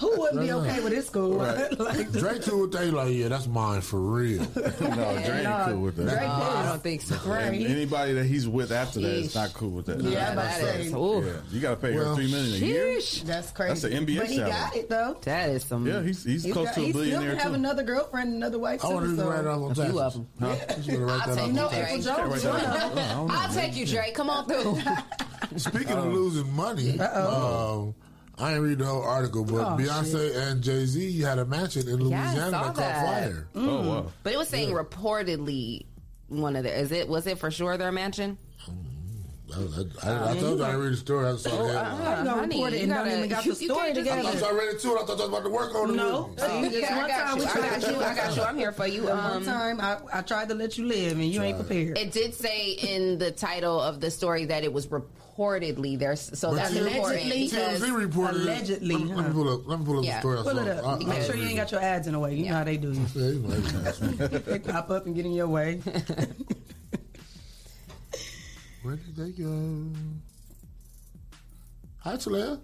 Who wouldn't be okay with this school? Right. like, Drake cool with that. He like, yeah, that's mine for real. no, Drake ain't No, cool with that. Drake No, I don't think so. Right. And anybody that he's with after that is Sheesh. not cool with that. Yeah, I'm about That say. is- ooh. Yeah, you got to pay Well, her three million a year. Sheesh. That's crazy. That's the NBA But he salary. got it though. That is some. Yeah, he's he's, He's close got, to a he still billionaire can have another girlfriend, another wife I too. want to So. write off on A taxes. You should write I'll take You Drake. April taxes. Jones was Can't one write of them. that- I don't know. I'll take you, Drake. Come on through. Speaking of losing money, um, I didn't read the whole article, but Oh, Beyonce and Jay Z had a mansion in Louisiana saw that caught that. fire. Oh wow. But it was saying reportedly one of the Is it? Was it for sure their mansion? I, I, I, I told you I read the story. I just saw the uh, headline. How you gonna honey, report it you and gotta- don't even got you- the you story can't just- I together? thought I read it too. and I thought I was about to work on it. No. with. Oh, yeah, one I got time you. we I tried got you. I got you. I'm here for you. The one Um, time I, I tried to let you live and you ain't prepared. It did say in the title of the story that it was reportedly there, so But that's allegedly important because reported allegedly, Let me, let me pull up. Let me pull up Yeah. the story. I Pull saw. it up. I- I Make sure you ain't got your ads in the way. You know how they do you. Yeah, you know, everything. they pop up and get in your way. Where did they go? Hi, Talia.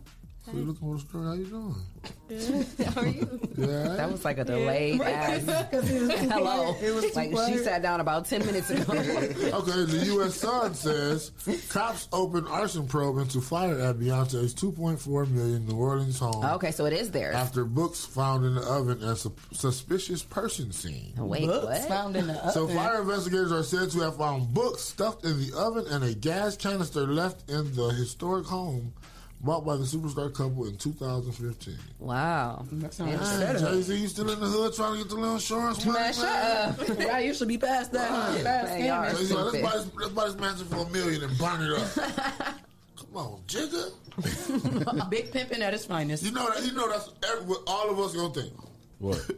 So you looking for the story? How you doing? How are you? Yeah. That was like a delayed ass. 'Cause it was Hello. It was too like she sat down about ten minutes ago. okay, the U.S. Sun says cops open arson probe into fire at Beyonce's 2.4 million New Orleans home. okay, so it is there After books found in the oven and su- suspicious person seen. Wait, Books what? found in the oven. So fire investigators are said to have found books stuffed in the oven and a gas canister left in the historic home bought by the superstar couple in 2015. Wow. That sounds like a Damn, setup. Jay Z, you still in the hood trying to get the little insurance money, Man, shut up. Yeah, you should be past that. huh? Past Man, y'all. Jay-Z, like, let's, buy this, let's buy this mansion for a million and burn it up. Come on, Jigga. Big pimping at its finest. You know that. You know that's every, what all of us gonna think. What?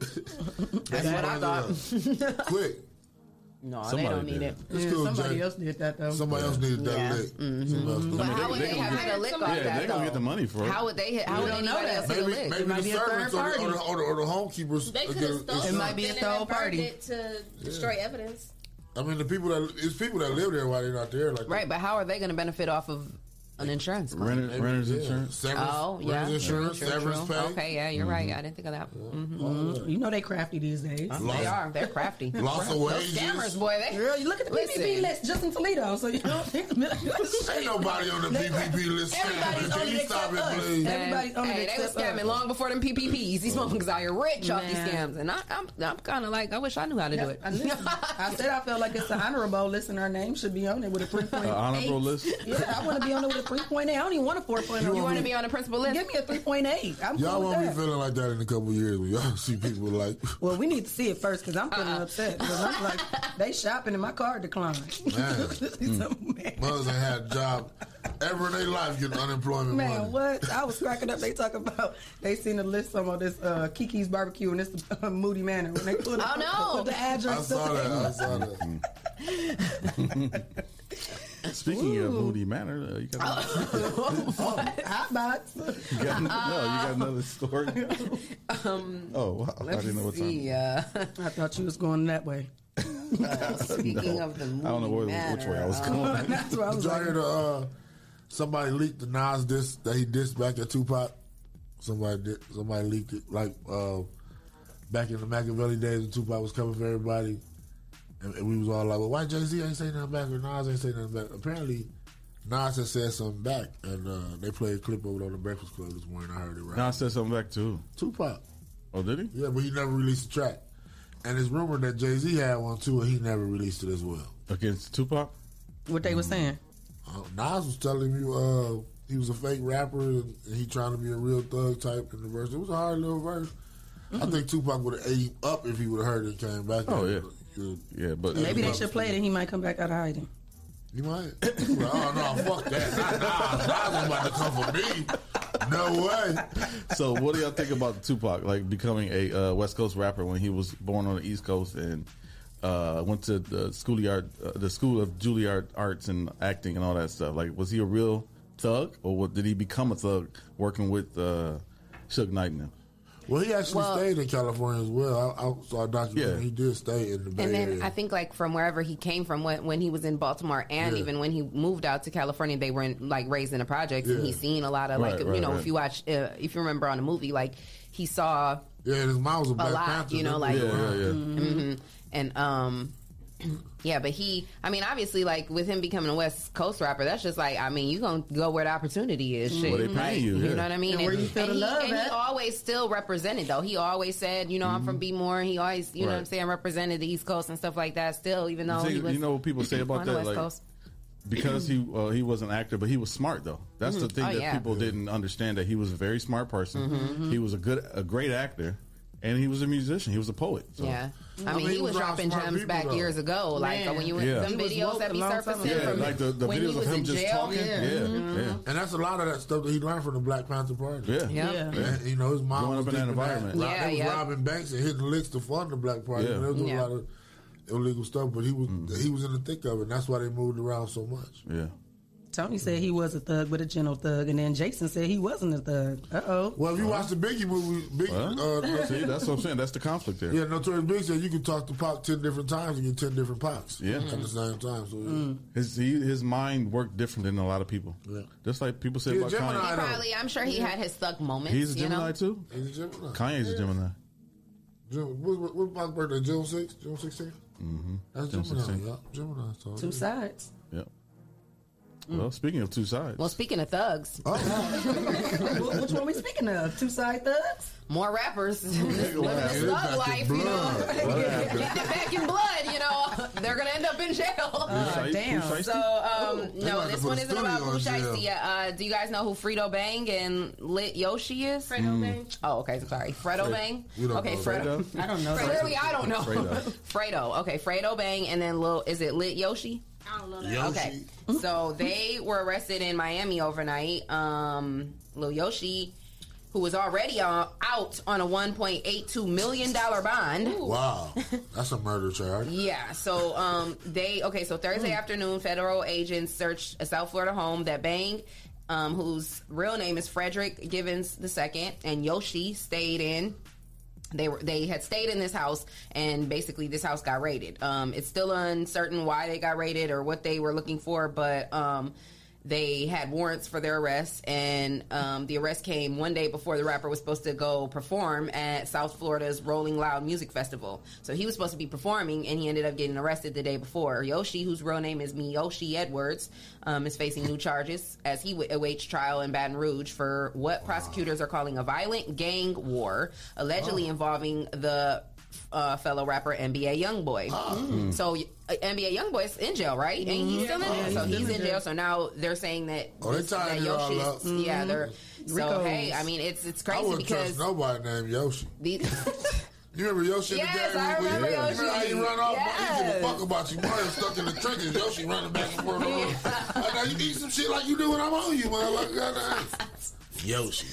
That's what I thought. Quick. No, Somebody they don't need did. it. Yeah, cool, somebody Jay. else did that though. Somebody else needed that Yeah. lick. Mm-hmm. Somebody else needed But that how would they they gonna have get- hit a lick off Yeah, that they gonna get the money for it. How would they hit? How would don't know anybody that. else hit a Maybe, lick? maybe the be a third servants or the, or, the, or, the, or the homekeepers. They could have stolen It might be a something third party. to destroy evidence. I mean, the people that it's people that live there while they're not there. Like Right, but how are they going to benefit off of an insurance? claim? Renter, renter's insurance. Severance, Oh, yeah. renter's insurance, True, severance true. pay. Okay, yeah, you're right. I didn't think of that. Mhm. You know they crafty these days. They are. They're crafty. Loss of Those wages. scammers, boy. They, Girl, you look at the PPP Listen. list just in Toledo, so you know. Ain't nobody on the PPP list. Everybody's Can on you it stop except it, us. please? Everybody's on it hey, they was except us. scamming long before them PPPs. These motherfuckers out here rich off these scams, and I, I'm, I'm kind of like, I wish I knew how to do it. I, said I felt like it's an honorable list, and our name should be on it with a three point Uh, honorable list. Yeah, I want to be on it with a three point eight. I don't even want a four point You oh. want to be on the principal list? Give me a three point eight. I'm Y'all cool won't be feeling like that in a couple years when y'all see people like, Well, we need to see it first because I'm feeling Uh-uh. upset. Because I'm like, they shopping and my card declined. man, man, mothers ain't had a job ever in their life getting unemployment money. Man, what? I was cracking up. They talk about they seen the list some of this uh, Kiki's barbecue and this uh, Moody Manor when they put, it. Oh, no. put the I saw that. I saw that. Speaking of Moody Manor, uh, you got, Hot box. you got, no, you got another story. Um, Oh, wow. I let's didn't know what time. see. Uh, I thought you was going that way. uh, speaking No. of the I don't know where, Moody which way I was Manor, going. That's what I was y'all like. hear the, uh, somebody leaked the Nas diss that he dissed back at Tupac? Somebody did. Somebody leaked it like uh, back in the Machiavelli days when Tupac was coming for everybody, and, and we was all like, "Well, why Jay Z ain't say nothing back or Nas ain't say nothing back?" Apparently, Nas had said something back, and uh, they played a clip of it on the Breakfast Club this morning. I heard it right. Now I said something back too. Tupac, Oh, did he? yeah, but he never released the track, and it's rumored that Jay Z had one too, and he never released it as well. Against Tupac? What they were saying. Uh, Nas was telling you uh, he was a fake rapper and he trying to be a real thug type in the verse. It was a hard little verse. I think Tupac would have ate him up if he would have heard it and came back. Oh, yeah. You, Yeah, but Maybe they should play it and he might come back out of hiding. you might. Well, oh, no, fuck that. Nah, Nas. Nas ain't about to come for me. No way. so what do y'all think about Tupac like becoming a uh, West Coast rapper when he was born on the East Coast and uh, went to the schoolyard, uh, the school of Juilliard arts and acting and all that stuff? Like, was he a real thug, or what, did he become a thug working with uh, Suge Knight? and them? Well, he actually Well- stayed in California as well. I, I saw a documentary. Yeah. He did stay in the Bay And then Area. I think like from wherever he came from when, when he was in Baltimore and Yeah. even when he moved out to California, they were in, like raised in the projects and Yeah. he's seen a lot of like Right, you know right. if you watch uh, if you remember on the movie like he saw yeah, and his mom was a a Black lot Panther. you know They like moved around. Mhm. and um yeah but he I mean obviously like with him becoming a West Coast rapper that's just like I mean you gonna go where the opportunity is shit Where they paying Like, you, yeah. know what I mean And where you feel the he, love and he always still represented though he always said you know I'm from B more he always you know what I'm saying represented the East Coast and stuff like that still even though You he see- was you know what people say about that? Like, Coast because he uh, he was an actor, but he was smart though. That's the Mhm. thing Oh, that yeah. people didn't understand that he was a very smart person. Mhm. He was a good, a great actor, and he was a musician. He was a poet. So. Yeah. I I mean, mean, he he was was dropping gems back though. years ago. Like Man. when you Yeah. them He videos that a be surfacing. Yeah, from like the, the when videos he was of him in just jail. talking. Yeah. Yeah, Mhm. yeah. And that's a lot of that stuff that he learned from the Black Panther Party. Yeah. Yeah. Yeah. And, you know, his mom Growing was up in that environment. Rob- Yeah, they was yeah. robbing banks and hitting licks to fund the Black Party. Yeah. And they was doing Yeah. a lot of illegal stuff, but he was Mm. he was in the thick of it. And that's why they moved around so much. Yeah. Tony said he was a thug, but a gentle thug, and then Jason said he wasn't a thug. Uh oh. Well, if you watch the Biggie movie, Biggie, Well, uh, see, that's what I'm saying. That's the conflict there. yeah, Notorious Big said you can talk to Pac ten different times and get ten different Pacs Yeah. at the same time. So Mm. His he, his mind worked different than a lot of people. Yeah. Just like people say about Gemini, Kanye. He probably, I'm sure he had his thug moments. He's a you Gemini know? too. he's a Gemini. Kanye's a Gemini. June, what, what, what's my birthday? June 6th? June 16th? Mm-hmm. That's June Gemini. 16th. Yeah, Gemini. So, Two sides. Yep. Well, speaking of two sides, Well, speaking of thugs, Oh, Which one are we speaking of? Two side thugs? more rappers What living this happened? thug Back in life, you know, blood. What happened? back in blood. You know, they're gonna end up in jail. Uh, damn. So, um, no, this one isn't about studio Blue. Shiesty yet. Uh, do you guys know who Frito Bang and Lit Yoshi is? Fredo Bang. Oh, okay. Sorry. Fredo Bang. Okay, Fredo. Fredo? I don't know. Clearly, I don't know. Fredo. Fredo. Okay, Fredo Bang, and then Lil. Is it Lit Yoshi? I don't know that. Yoshi. Okay. So they were arrested in Miami overnight. Um, Lil Yoshi, who was already uh, out on a $1.82 million bond. Wow. That's a murder charge. Yeah, so um, they okay. So Thursday Hmm. afternoon, federal agents searched a South Florida home that Bang, um, whose real name is Frederick Givens II, and Yoshi stayed in. They were they had stayed in this house, and basically this house got raided. Um, it's still uncertain why they got raided or what they were looking for, but um, they had warrants for their arrest, and um, the arrest came one day before the rapper was supposed to go perform at South Florida's Rolling Loud Music Festival. So he was supposed to be performing, and he ended up getting arrested the day before. Yoshi, whose real name is Miyoshi Edwards, um, is facing new charges as he w- awaits trial in Baton Rouge for what prosecutors are calling a violent gang war, allegedly involving the uh, fellow rapper NBA YoungBoy. So uh, NBA YoungBoy's in jail, right? And he's still in Yeah, there. So he's he's in in jail. jail. So now they're saying that, Oh, this- that Yoshi is, yeah, they're so Rico's. hey, I mean it's it's I crazy wouldn't because trust nobody named Yoshi. You remember Yoshi in Yes, the game? I remember You remember how Yoshi. he run off? He give a fuck about you. Mario stuck in the trenches. Yoshi running back and forth. I know you eat some shit like you do when I'm on you, motherfucker. Yoshi.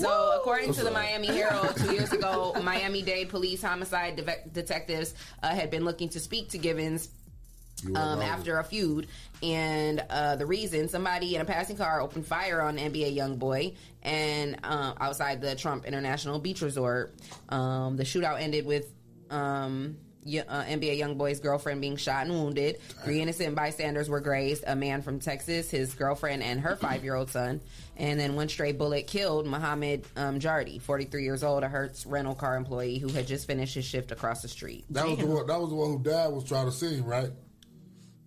So, according to the Miami Herald, two years ago, Miami Dade police homicide de- detectives uh, had been looking to speak to Givens um, after a feud. And uh, the reason somebody in a passing car opened fire on NBA YoungBoy and uh, outside the Trump International Beach Resort. Um, the shootout ended with. Um, y- uh, NBA YoungBoy's girlfriend being shot and wounded. Three innocent bystanders were grazed. A man from Texas, his girlfriend, and her five-year-old son. And then one stray bullet killed Mohammed um, Jardi, 43 years old, a Hertz rental car employee who had just finished his shift across the street. That was the one. That was the one who dad was trying to see him, right?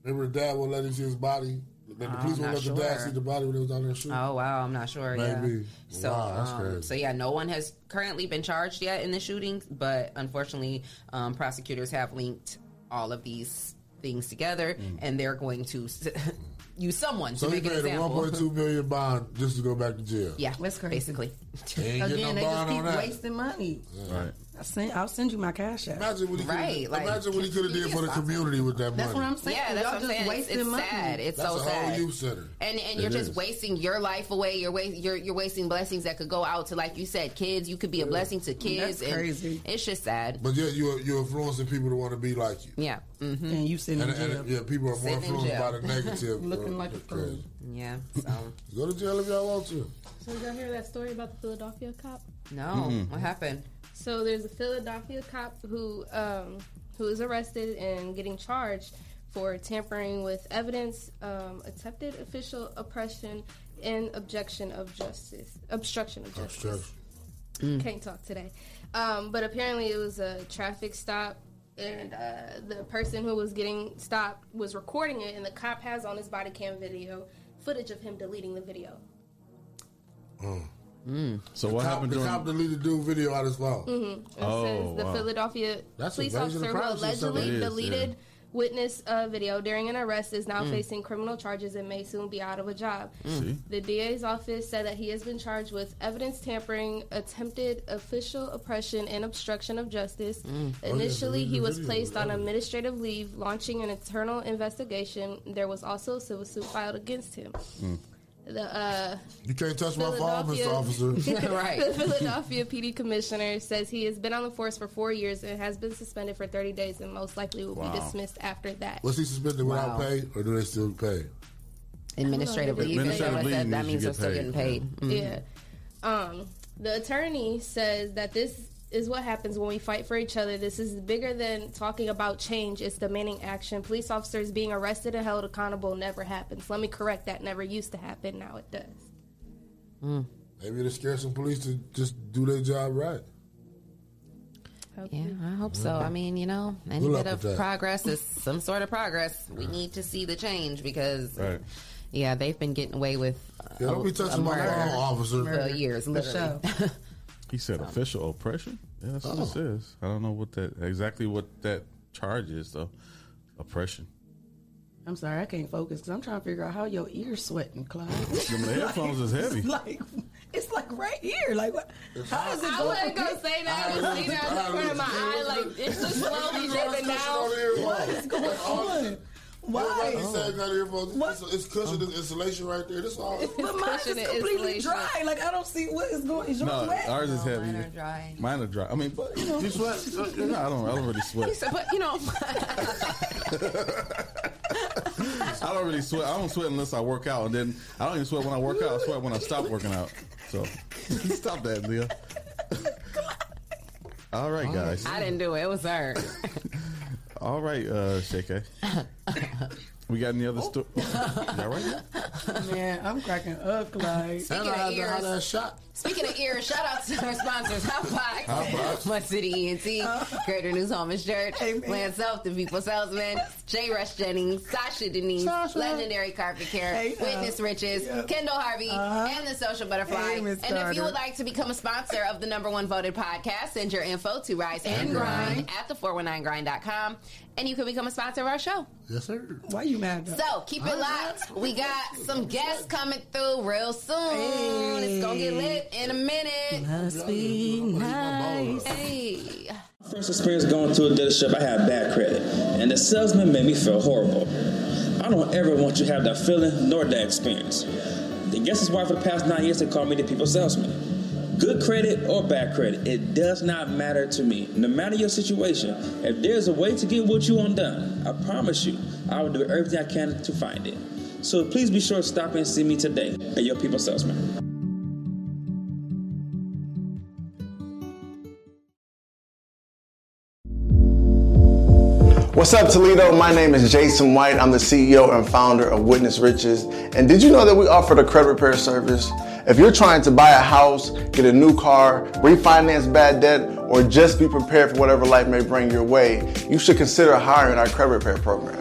Remember, the dad wouldn't let him see his body. The I'm police not wouldn't let the dad see the body when they was down there shooting. Oh wow, I'm not sure. Maybe. Yeah. So, Wow, that's um, crazy. so yeah, no one has currently been charged yet in the shooting, but unfortunately, um, prosecutors have linked all of these things together, and they're going to s- use someone Mm. So to he make an paid a example. 1.2 million bond just just to go back to jail. Yeah, that's basically. They Again, no they just keep wasting money. Right. I send, I'll send you my cash app. Imagine what he could Right, like- imagine what he could have did for the community with that money. That's what I'm saying. Yeah, that's Y'all what I'm just saying. It's, wasting it's money. sad. It's That's so a whole sad. youth center. And and It you're just wasting your life away. You're wa- you're you're wasting blessings that could go out to like you said, kids. You could be a blessing to kids. That's and crazy. It's just sad. But yet you're you're influencing people to want to be like you. Yeah. Mm-hmm. And you sitting And, in jail. and yeah, people are more influenced by the negative. Looking uh, like a crazy. fool. Yeah. So Go to jail if y'all want to. So did y'all hear that story about the Philadelphia cop? no, Mm-mm. what happened? So there's a Philadelphia cop who um, who is arrested and getting charged for tampering with evidence, um, attempted official oppression, and objection of justice, obstruction of justice. Can't talk today. Um, but apparently it was a traffic stop, and uh, the person who was getting stopped was recording it, and the cop has on his body cam video footage of him deleting the video. So the what cop, happened the during? cop deleted dude video out his phone. hmm It Oh, says the wow. Philadelphia That's police officer who allegedly It is, deleted yeah. witness uh, video during an arrest is Mm. now facing criminal charges and may soon be out of a job. See? The DA's office said that he has been charged with evidence tampering, attempted official oppression, and obstruction of justice. Oh, yeah, Initially, he was video placed on administrative leave, launching an internal investigation. There was also a civil suit filed against him. The uh, You can't touch my phone, Mr. Officer. Right. the Philadelphia PD commissioner says he has been on the force for four years and has been suspended for 30 days and most likely will Wow. be dismissed after that. Was he suspended without Wow. pay, or do they still pay? Administrative leave. Administrative that leave? That means they're get still paid. getting paid. Mhm. Yeah. Um, the attorney says that this is what happens when we fight for each other. This is bigger than talking about change. It's demanding action. Police officers being arrested and held accountable never happens. Let me correct that. Never used to happen. Now it does. Maybe it'll scare some police to just do their job right. Yeah, I hope so. I mean, you know, any bit of progress is some sort of progress. We need to see the change because, Right. yeah, they've been getting away with uh, Yeah, don't be a touching my murder phone, officer. for years, literally. sure. He said official oppression. Yeah, that's what Oh. it says. I don't know what that exactly what that charge is though. Oppression. I'm sorry, I can't focus because I'm trying to figure out how your ears sweating, Clyde. Them headphones is heavy. It's like it's like right here. Like what? How is it I going? wasn't gonna say that. I was seeing that in the corner of my eye. Like it's just slowly dripping down. What is going on? Why? He said got earphones. It's, it's cushion, it's insulation right there. That's all. But mine is completely insulation. dry. Like I don't see what is going. Is yours No, wet? ours is heavy. Mine are dry. Mine are dry. I mean, but you know, You sweat? no, I don't. I don't really sweat. said, but you know, I don't really sweat. I don't sweat unless I work out, and then I don't even sweat when I work out. I sweat when I stop working out. So stop that, Leah. All right, guys. I didn't do it. It was her. All right, uh. We got any other story? Y'all right now? Man, I'm cracking up, Clyde. Speaking of had to ears, that shot. Speaking of ears, shout out to our sponsors, Hotbox, Mud City ENT, Greater News Homeless Church, Lance Self, The People Salesman, J. Rush Jennings, Sasha Denise, Sasha. Legendary Carpet Care, Hey, uh, Witness Riches, yeah. Kendall Harvey, Uh-huh. and The Social Butterfly. Hey, Miss and if you would like to become a sponsor of the number one voted podcast, send your info to Rise and, And Grind, Grind. at the419grind.com, and you can become a sponsor of our show. Yes, sir. Why you mad? Though? So keep it locked. We got some guests coming through real soon. It's gonna get lit in a minute. Must be nice. Hey. First experience going to a dealership, I had bad credit, and the salesman made me feel horrible. I don't ever want you to have that feeling nor that experience. The guess that's why for the past nine years they call me the people salesman. Good credit or bad credit, it does not matter to me. No matter your situation, if there's a way to get what you want done, I promise you, I will do everything I can to find it. So please be sure to stop and see me today at your people salesman. What's up, Toledo? My name is Jason White. I'm the CEO and founder of Witness Riches. And did you know that we offer the credit repair service? If you're trying to buy a house, get a new car, refinance bad debt, or just be prepared for whatever life may bring your way, you should consider hiring our credit repair program.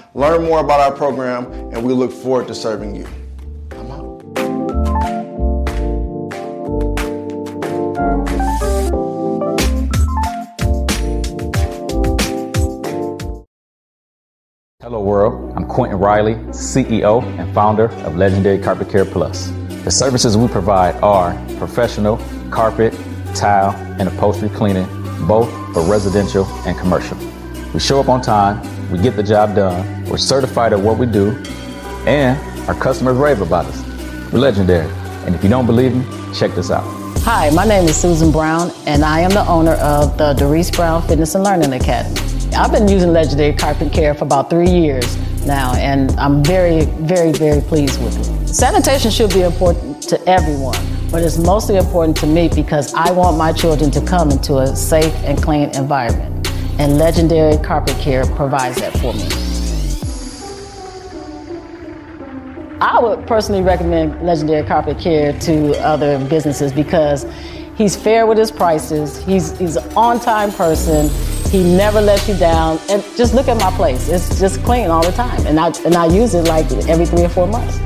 learn more about our program, and we look forward to serving you. Hello, world. I'm Quentin Riley, CEO and founder of Legendary Carpet Care Plus. The services we provide are professional carpet, tile, and upholstery cleaning, both for residential and commercial. We show up on time, we get the job done, we're certified at what we do, and our customers rave about us. We're legendary. And if you don't believe me, check this out. Hi, my name is Susan Brown, and I am the owner of the Doris Brown Fitness and Learning Academy. I've been using Legendary Carpet Care for about three years now, and I'm very, very, very pleased with it. Sanitation should be important to everyone, but it's mostly important to me because I want my children to come into a safe and clean environment, and Legendary Carpet Care provides that for me. I would personally recommend Legendary Carpet Care to other businesses because he's fair with his prices. He's he's an on-time person. He never lets you down. And just look at my place; it's just clean all the time. And I and I use it like every three or four months.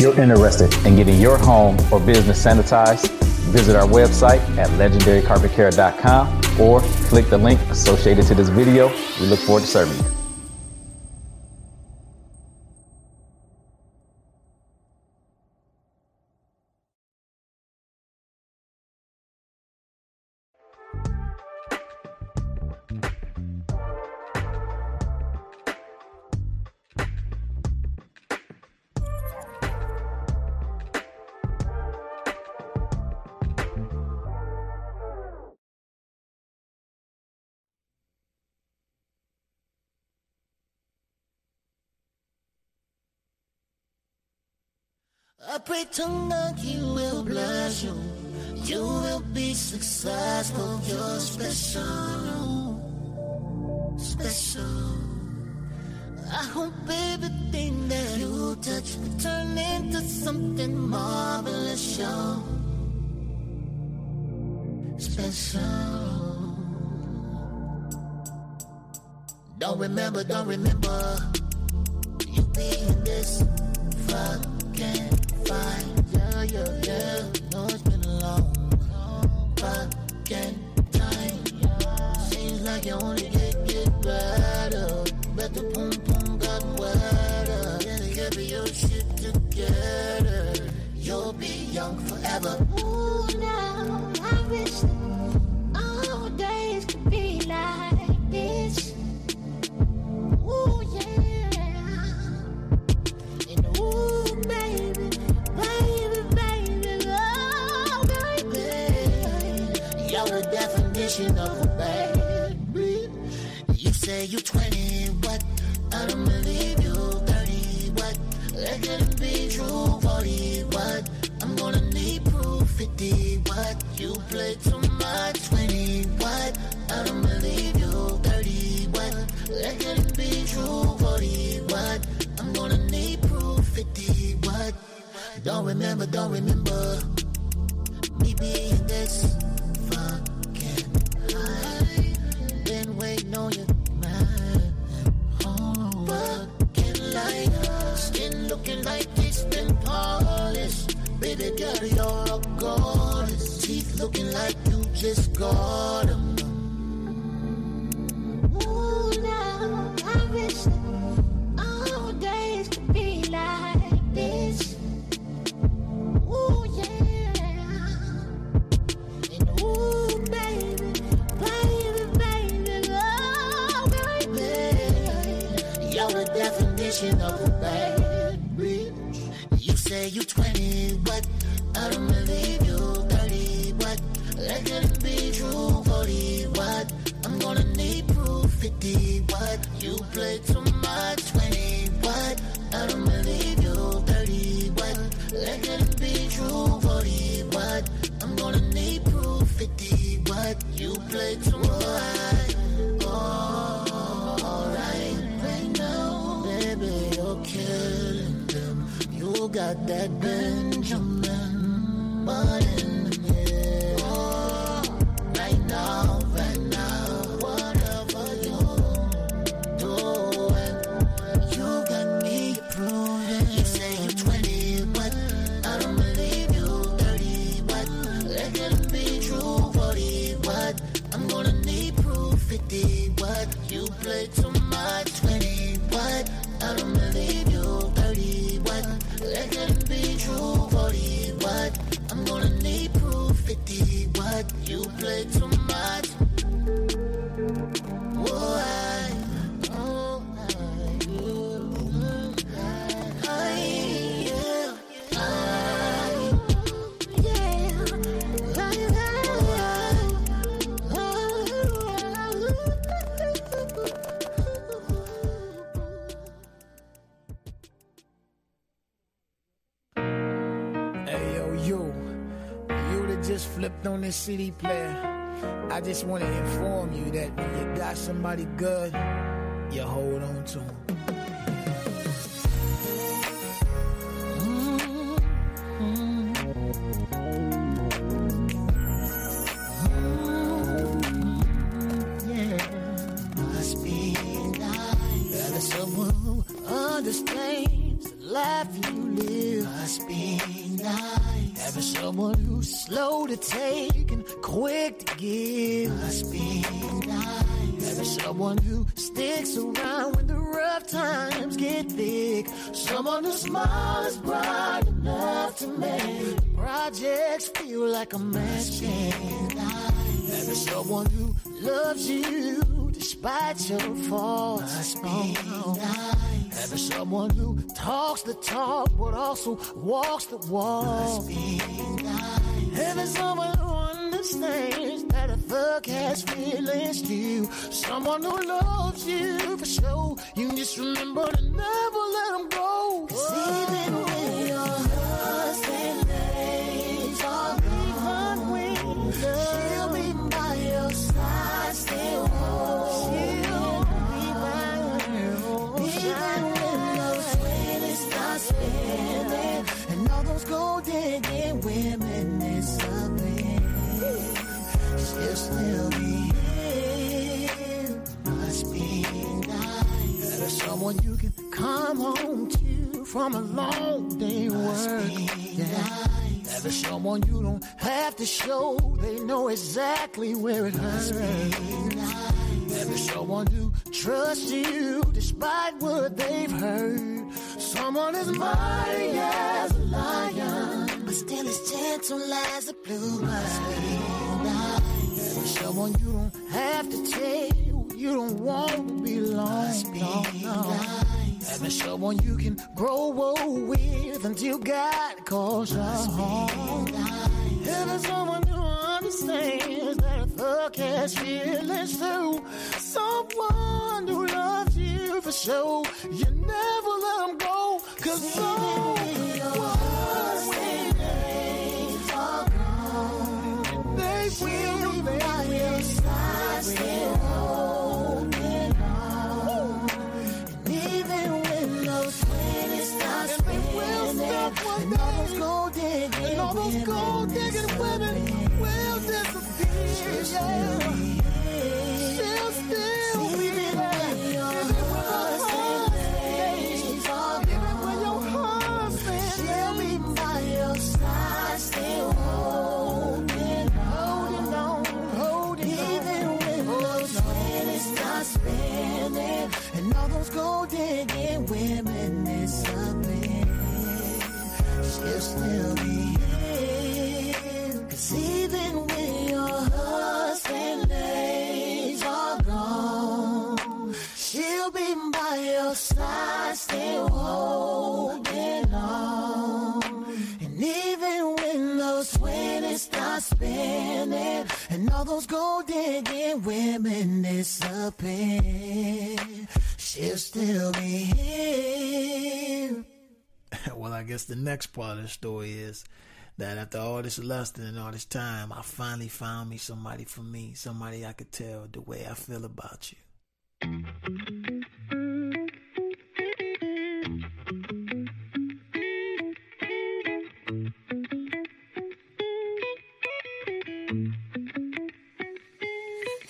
If you're interested in getting your home or business sanitized, visit our website at legendarycarpetcare.com or click the link associated to this video. We look forward to serving you. Pray to God He will bless you. You will be successful. You're special. Special. I hope everything that you touch will turn into something marvelous. You're special. Don't remember, don't remember. You being this fucking fine. Yeah, yeah, yeah. No, it's been a long, on CD player. I just want to inform you that when you got somebody good, you hold on to them. Must be nice. Having someone who understands the life you live. Must be. Having someone who's slow to take and quick to give. Must be nice. Having someone who sticks around when the rough times get thick. Someone whose smile is bright enough to make projects feel like a match can. Having someone who loves you despite your faults. Must be nice. Having someone who talks the talk but also walks the walk. Nice. Having someone who understands that a thug has feelings too. Someone who loves you for sure. You just remember to never let them go. Cause even when your husband days are gone, she'll be by your side still. She'll be by your side. Gold digging women disappear, she'll still be here. Must be nice. There's someone you can come home to from a long day work. Yeah. There's someone you don't have to show. They know exactly where it hurts. There's someone who trusts you despite what they've heard. Someone as mighty as a lion, but still as gentle as a blue must. There's someone you don't have to tell. You don't want to be alone. No. Having someone you can grow old with until God calls you home. Having someone who understands that thug has feelings too. Someone who loves you for sure. You never let them go. Cause so when days are gone, they will be by your side still holding on. And even when those twenties start spinning, and all those gold digging, and all those gold digging women digging women disappear, she'll still be even when your husband days are gone, she'll be by your side still holding on. And even when those twenties start spinning and all those gold digging women disappear, she'll still be here. well, I guess the next part of the story is that after all this lusting and all this time, I finally found me somebody for me, somebody I could tell the way I feel about you.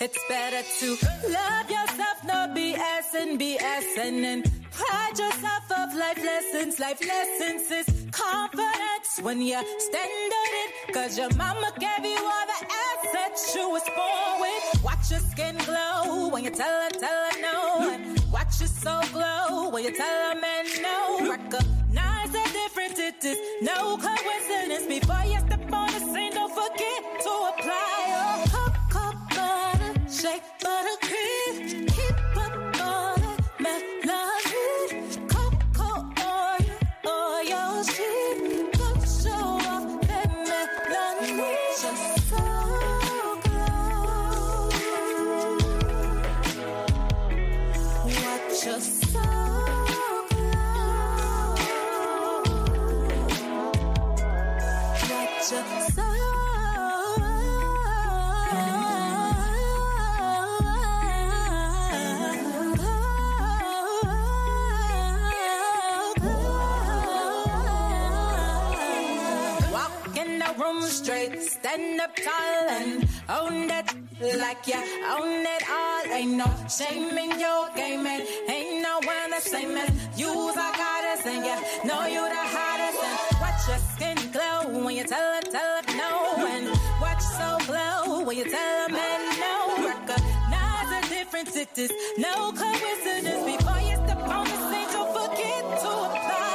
It's better to love yourself, no BS and BS, and then pride yourself of life lessons. Life lessons is confidence when you stand on it. Cause your mama gave you all the assets you was born with. Watch your skin glow when you tell her, tell her no. Watch your soul glow when you tell a man no. Recognize the difference. It is no coincidence. Before you step on the scene, don't forget to apply oh, your cocoa butter, shake own that like you own it all. Ain't no shame in your game, and ain't no one the same as you's a goddess, and you know you the hottest. And watch your skin glow when you tell her, tell her no, and watch so glow when you tell a man no. Recognize the difference, it is no coincidence. Before you step on the stage, don't forget to apply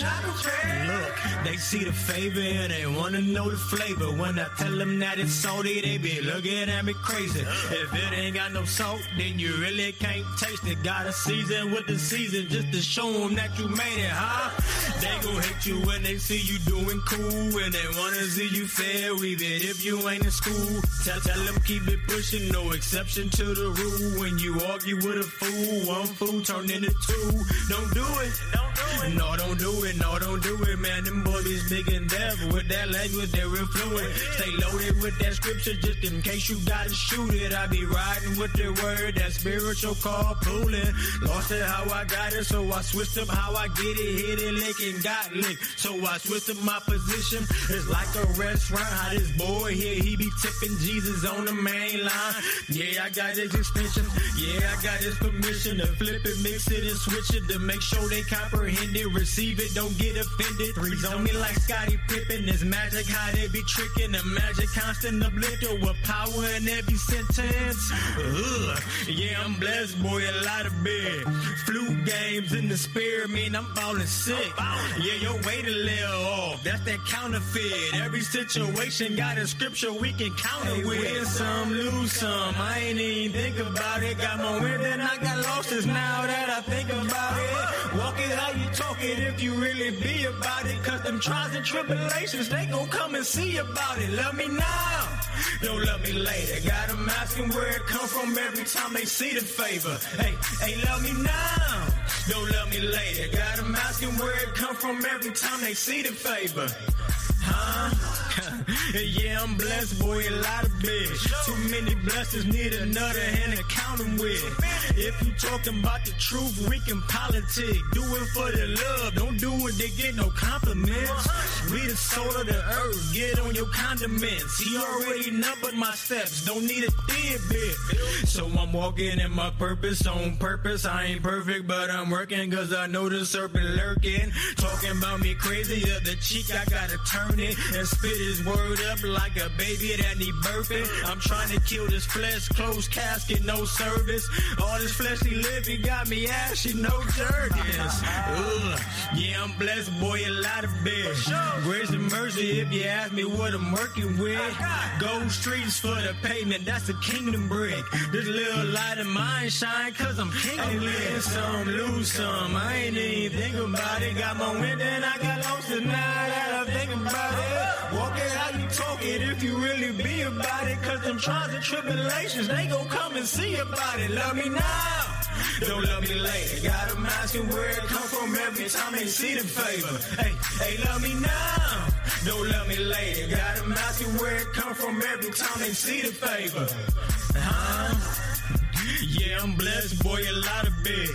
Look, they see the favor and they wanna know the flavor. When I tell them that it's salty, they be looking at me crazy. If it ain't got no salt, then you really can't taste it. Gotta season with the season just to show them that you made it, huh? They gon' hate you when they see you doing cool. And they wanna see you fail, even if you ain't in school. Tell, tell them keep it pushing, no exception to the rule. When you argue with a fool, one fool turn into two. Don't do it. Don't do it. No, don't do it. No, don't do it, man. Them boys is big and deaf. With that language, they're influent. Stay loaded with that scripture just in case you gotta shoot it. I be riding with the word, that spiritual carpooling. Lost it how I got it, so I switched up how I get it. Hit it, lick and got licked. So I switched up my position. It's like a restaurant. How this boy here, he be tipping Jesus on the main line. Yeah, I got his extension. Yeah, I got his permission to flip it, mix it, and switch it to make sure they comprehend it. Receive it, don't get offended. Threes on me like Scottie Pippen. It's magic how they be tricking. The magic constant uplifter with power in every sentence. Ugh. Yeah, I'm blessed, boy, a lot of beer. Flu games in the spirit mean I'm falling sick. Yeah, your weight a little off. That's that counterfeit. Every situation got a scripture we can counter with. Win some, lose some. I ain't even think about it. Got more win than I got losses now that I think about it. Walk it how you talk if you really be about it. Cause them trials and tribulations, they gon' come and see about it. Love me now. Don't love me later. Got them asking where it come from every time they see the favor. Hey, hey, love me now. Don't love me later. Got them asking where it come from every time they see the favor. Huh? yeah, I'm blessed, boy, a lot of bitch. Too many blessings, need another hand to count them with. If you talking about the truth, we can politic. Do it for the love, don't do it to get no compliments. We the soul of the earth, get on your condiments. He already numbered my steps, don't need a bit. So I'm walking in my purpose on purpose. I ain't perfect, but I'm working cause I know the serpent lurking. Talking about me crazy, the cheek, I gotta turn it and spit his word up like a baby that need burping. I'm trying to kill this flesh, closed casket, no service. All this fleshly living got me ashy, no jerkins. Ugh. Yeah, I'm blessed, boy, a lot of bit. Grace and mercy, if you ask me what I'm working with. Gold streets for the pavement, that's a kingdom brick. This little light of mine shine, cause I'm king. Win some, lose some. I ain't even think about it. Got my wind and I got lost tonight. I think about it. Walk it how you talk it if you really be about it. Cause them trials and tribulations, they gon' come and see about it. Love me now. Don't love me later. Got them asking where it come from every time they see the favor. Hey, hey, love me now. Don't love me later. Got them asking where it come from every time they see the favor. Huh? Yeah, I'm blessed, boy, a lot of big.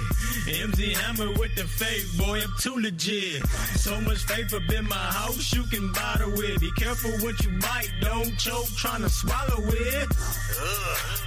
MC Hammer with the faith, boy, I'm too legit. So much faith up in my house, you can bottle with. Be careful what you bite, don't choke trying to swallow it. Ugh.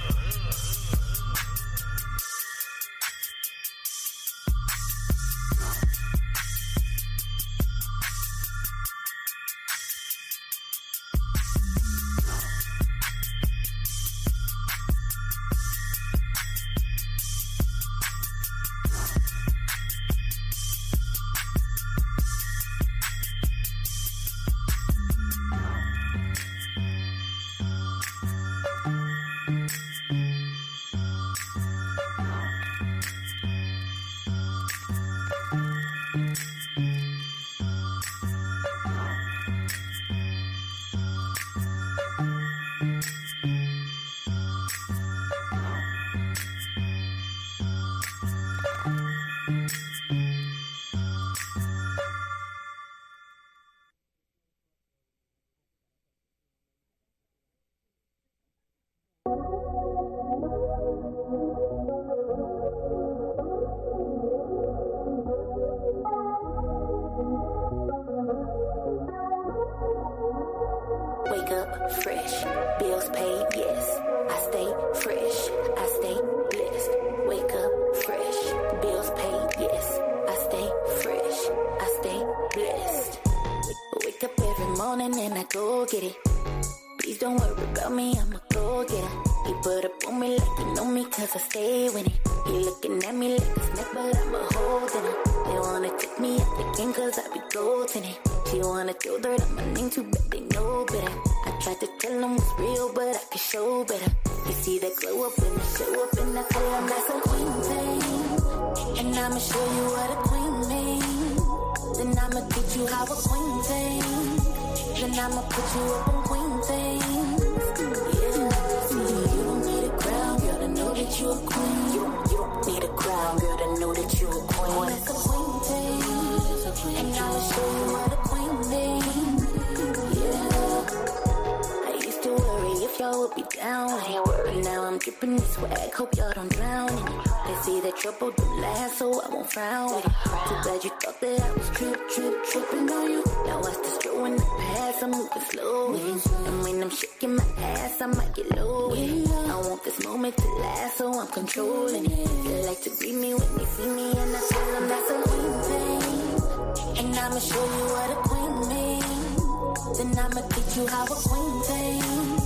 I'ma teach you how a queen thinks.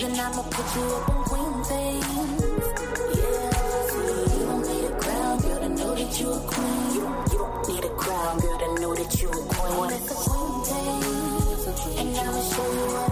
Then I'ma put you up on queen things. Yeah, you don't need a crown, girl, to know that you a queen. You don't, you don't need a crown, girl, to know that you a queen. That's a queen thing. And I'ma show you what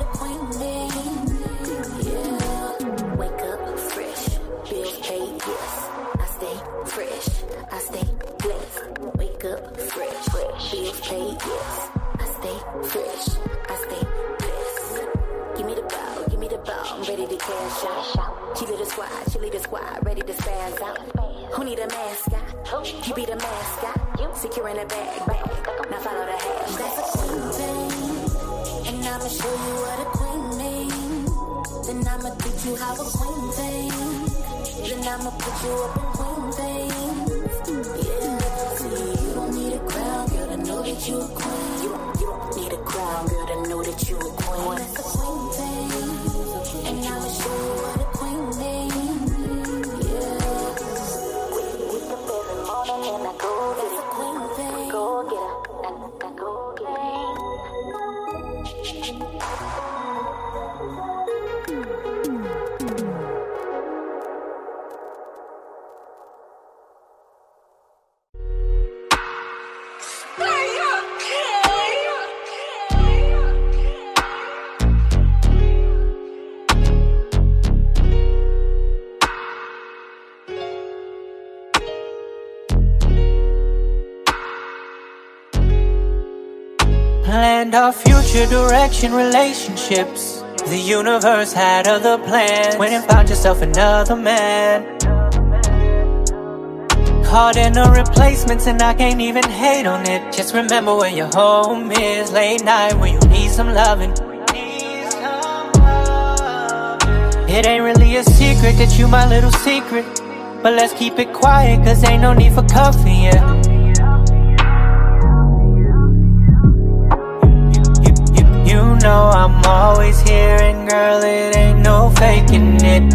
Need a mascot? You be the mascot. Secure in the bag, bag. Now follow the hash. That's a queen thing. And I'ma show you what a queen means. Then I'ma teach you how a queen thinks. Then I'ma put you up in queen things. Yeah, see, you don't need a crown, girl, to know that you a queen. You you don't need a crown, girl, to know that you a queen. That's a queen thing. And I'ma show you what go get thing. Go get it. Our future direction, relationships. The universe had other plans. when and found yourself another man. Caught in a replacements, and I can't even hate on it. Just remember where your home is. Late night when you need some loving. It ain't really a secret that you my little secret. But let's keep it quiet, cause ain't no need for coffee, yeah. You know I'm always here, and girl, it ain't no faking it.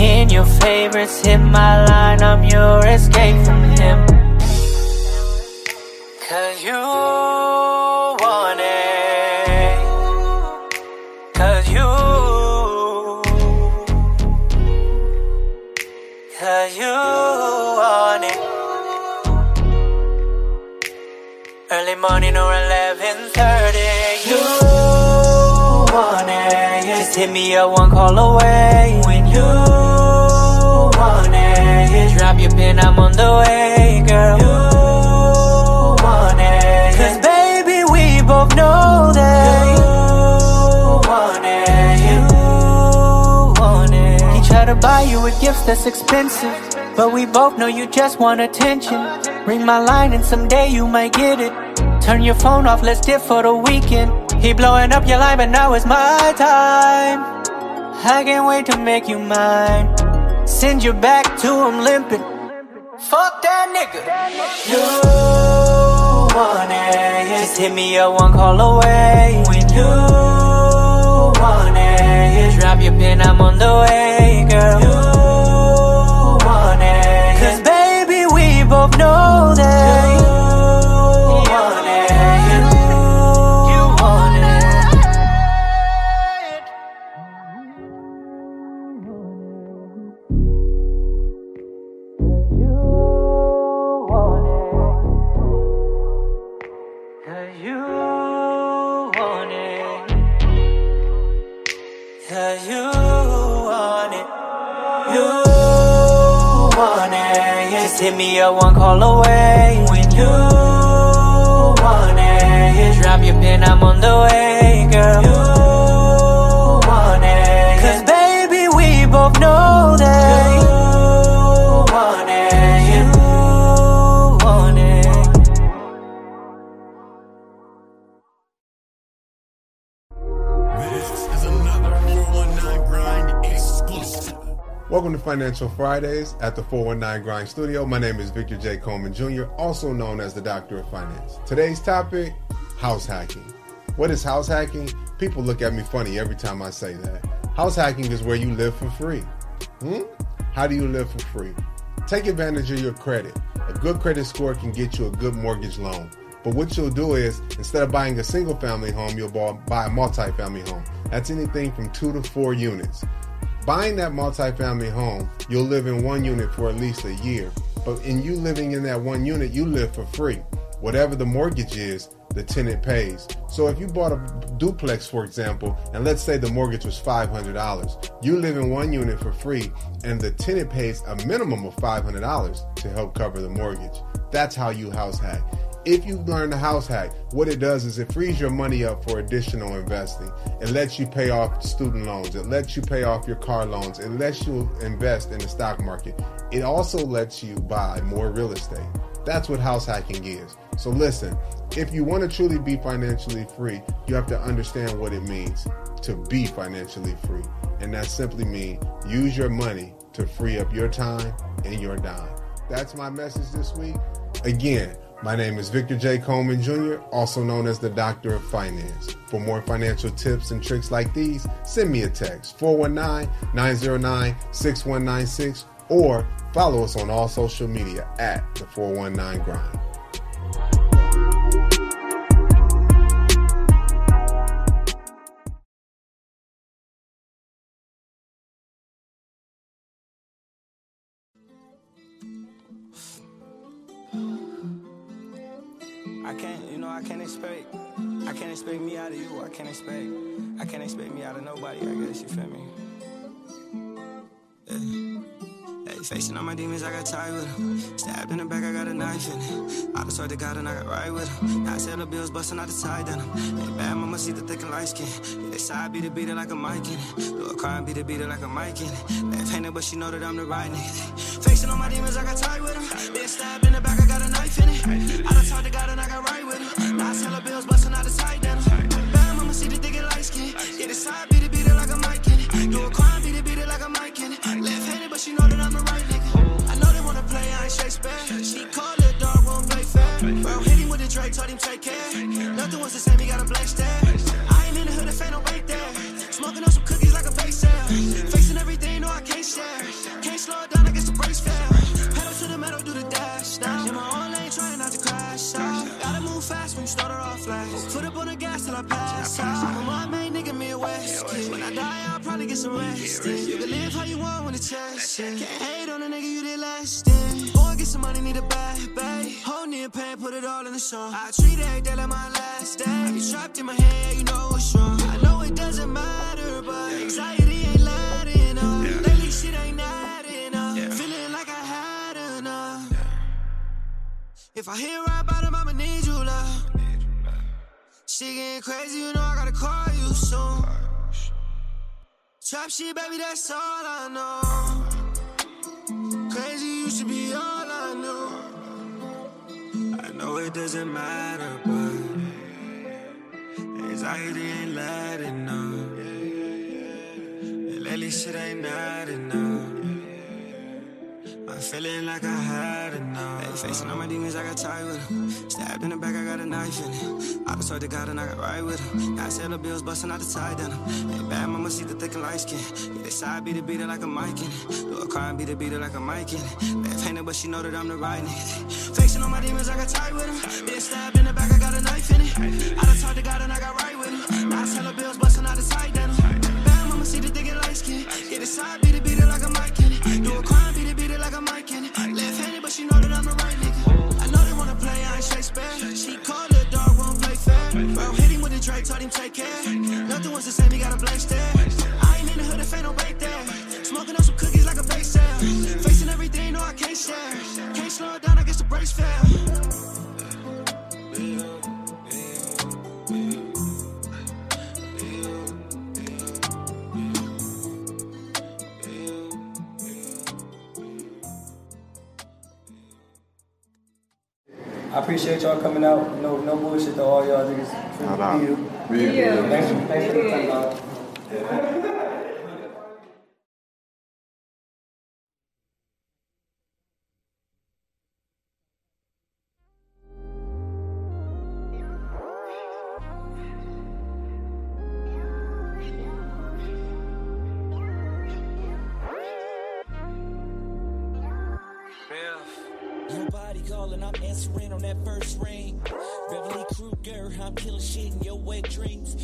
In your favorites, hit my line, I'm your escape from him. Cause you want you want it. Early morning or 11.30 hit me up one call away. When you want it Drop your pin, I'm on the way, girl. You want it. Cause baby, we both know that You want it. You want it. He tried to buy you a gift that's expensive But we both know you just want attention. Ring my line and someday you might get it Turn your phone off, let's dip for the weekend. He blowing up your line, but now it's my time. I can't wait to make you mine. Send you back to him limping. Fuck that nigga. You want it Just hit me up one call away. When you want it Drop your pin, I'm on the way, hit me up one call away. When you want it. Drop your pin, I'm on the way, girl. You Welcome to Financial Fridays at the 419 Grind Studio. My name is Victor J. Coleman Jr., also known as the Doctor of Finance. Today's topic house hacking. What is house hacking? People look at me funny every time I say that. House hacking is where you live for free. Hmm? How do you live for free? Take advantage of your credit. A good credit score can get you a good mortgage loan. But what you'll do is, instead of buying a single family home, you'll buy a multi-family home. That's anything from two to four units. Buying that multi-family home, you'll live in one unit for at least a year. But in you living in that one unit, you live for free. Whatever the mortgage is, the tenant pays. So if you bought a duplex, for example, and let's say the mortgage was $500, you live in one unit for free, and the tenant pays a minimum of $500 to help cover the mortgage. That's how you house hack. If you learn the house hack, what it does is it frees your money up for additional investing. It lets you pay off student loans. It lets you pay off your car loans. It lets you invest in the stock market. It also lets you buy more real estate. That's what house hacking is. So listen, if you want to truly be financially free, you have to understand what it means to be financially free. And that simply means use your money to free up your time and your dime. That's my message this week. Again, my name is Victor J. Coleman Jr., also known as the Doctor of Finance. For more financial tips and tricks like these, send me a text 419 909 6196 or follow us on all social media at the 419 Grind. I can't expect, I can't expect me out of you. I can't expect, I can't expect me out of nobody. I guess you feel me. Facing all my demons, I got tired with them. Stabbed in the back, I got a knife in it. I just swear to God and I got right with them. I sell the bills, busting out the on them. Hey, bad mama, see the thick and light skin. Yeah, they side beat it, beat it like a mic in it. Do a crime, beat it, beat it like a mic in it. Left handed, but she know that I'm the right nigga. Facing all my demons, I got tired with them. Been stabbed in the back, I got a knife in it. I done talked to God and I got right with him. I sell the bills, busting out the on them. Bad mama, see the thick light skin. Yeah, they side beat Shakespeare. She call it dog, won't play fair. Bro, hit him with the Drake, told him take care. Nothing was the same, he got a blank stare. I ain't in the hood, if no wait there. Smoking on some cookies like a face sale. Facing everything, no, I can't share. Can't slow it down, I guess the brakes fail. Pedal to the metal, do the dash now. In my own lane, trying not to crash out. Gotta move fast when you start it off fast. Foot up on the gas till I pass out. I'm my main nigga, me a West kid. When I die, I'll probably get some rest. You can live how you want when the chest. Can't hate on a nigga you did last in. Money, need a bag, bag. Hold near pain, put it all in the song. I treat every day like my last day. I be trapped in my head, you know what's wrong. I know it doesn't matter, but anxiety ain't letting up. Lately, shit ain't adding up. Feeling like I had enough. If I hit right bottom, I'ma need you, love. She getting crazy, you know I gotta call you soon. Trap shit, baby, that's all I know. Crazy, you should be all Know it doesn't matter, but anxiety ain't letting up. And lately, shit ain't not enough. I'm feeling like I had enough. Hey, facing all my demons, I got tired with them. Stabbed in the back, I got a knife in it. I just swear to God and I got right with him. Now I sell the bills, busting out the on them. Hey, bad mama, see the thick and light skin. Yeah, they side beat it, beat it like a mic in it. Do a crime, beat it, beat it like a mic in it. Left handed, but she know that I'm the right nigga. Facing all my demons, I got tired with them. Been stabbed in the back, I got a knife in it. I just talked to God and I got right with him. Now I sell the bills, busting out the on them. Bad mama, see the thick and light skin. Yeah, they side beat it, beat it like a mic in it. Do a crime, like a mic in it. Left handed, but she know that I'm the right nigga. I know they wanna play, I ain't Shakespeare. She call it dog, won't play fair. Bro, hit him with the Drake, told him take care. Nothing was the same, he got a blank stare. I ain't in the hood, if ain't no bait there. Smoking on some cookies like a base sale. Facing everything, no, I can't share. Can't slow it down, I guess the brakes fail. I appreciate y'all coming out. No, no bullshit to all y'all niggas. Shout. Be you. Be you. Thanks, for- thanks for the time,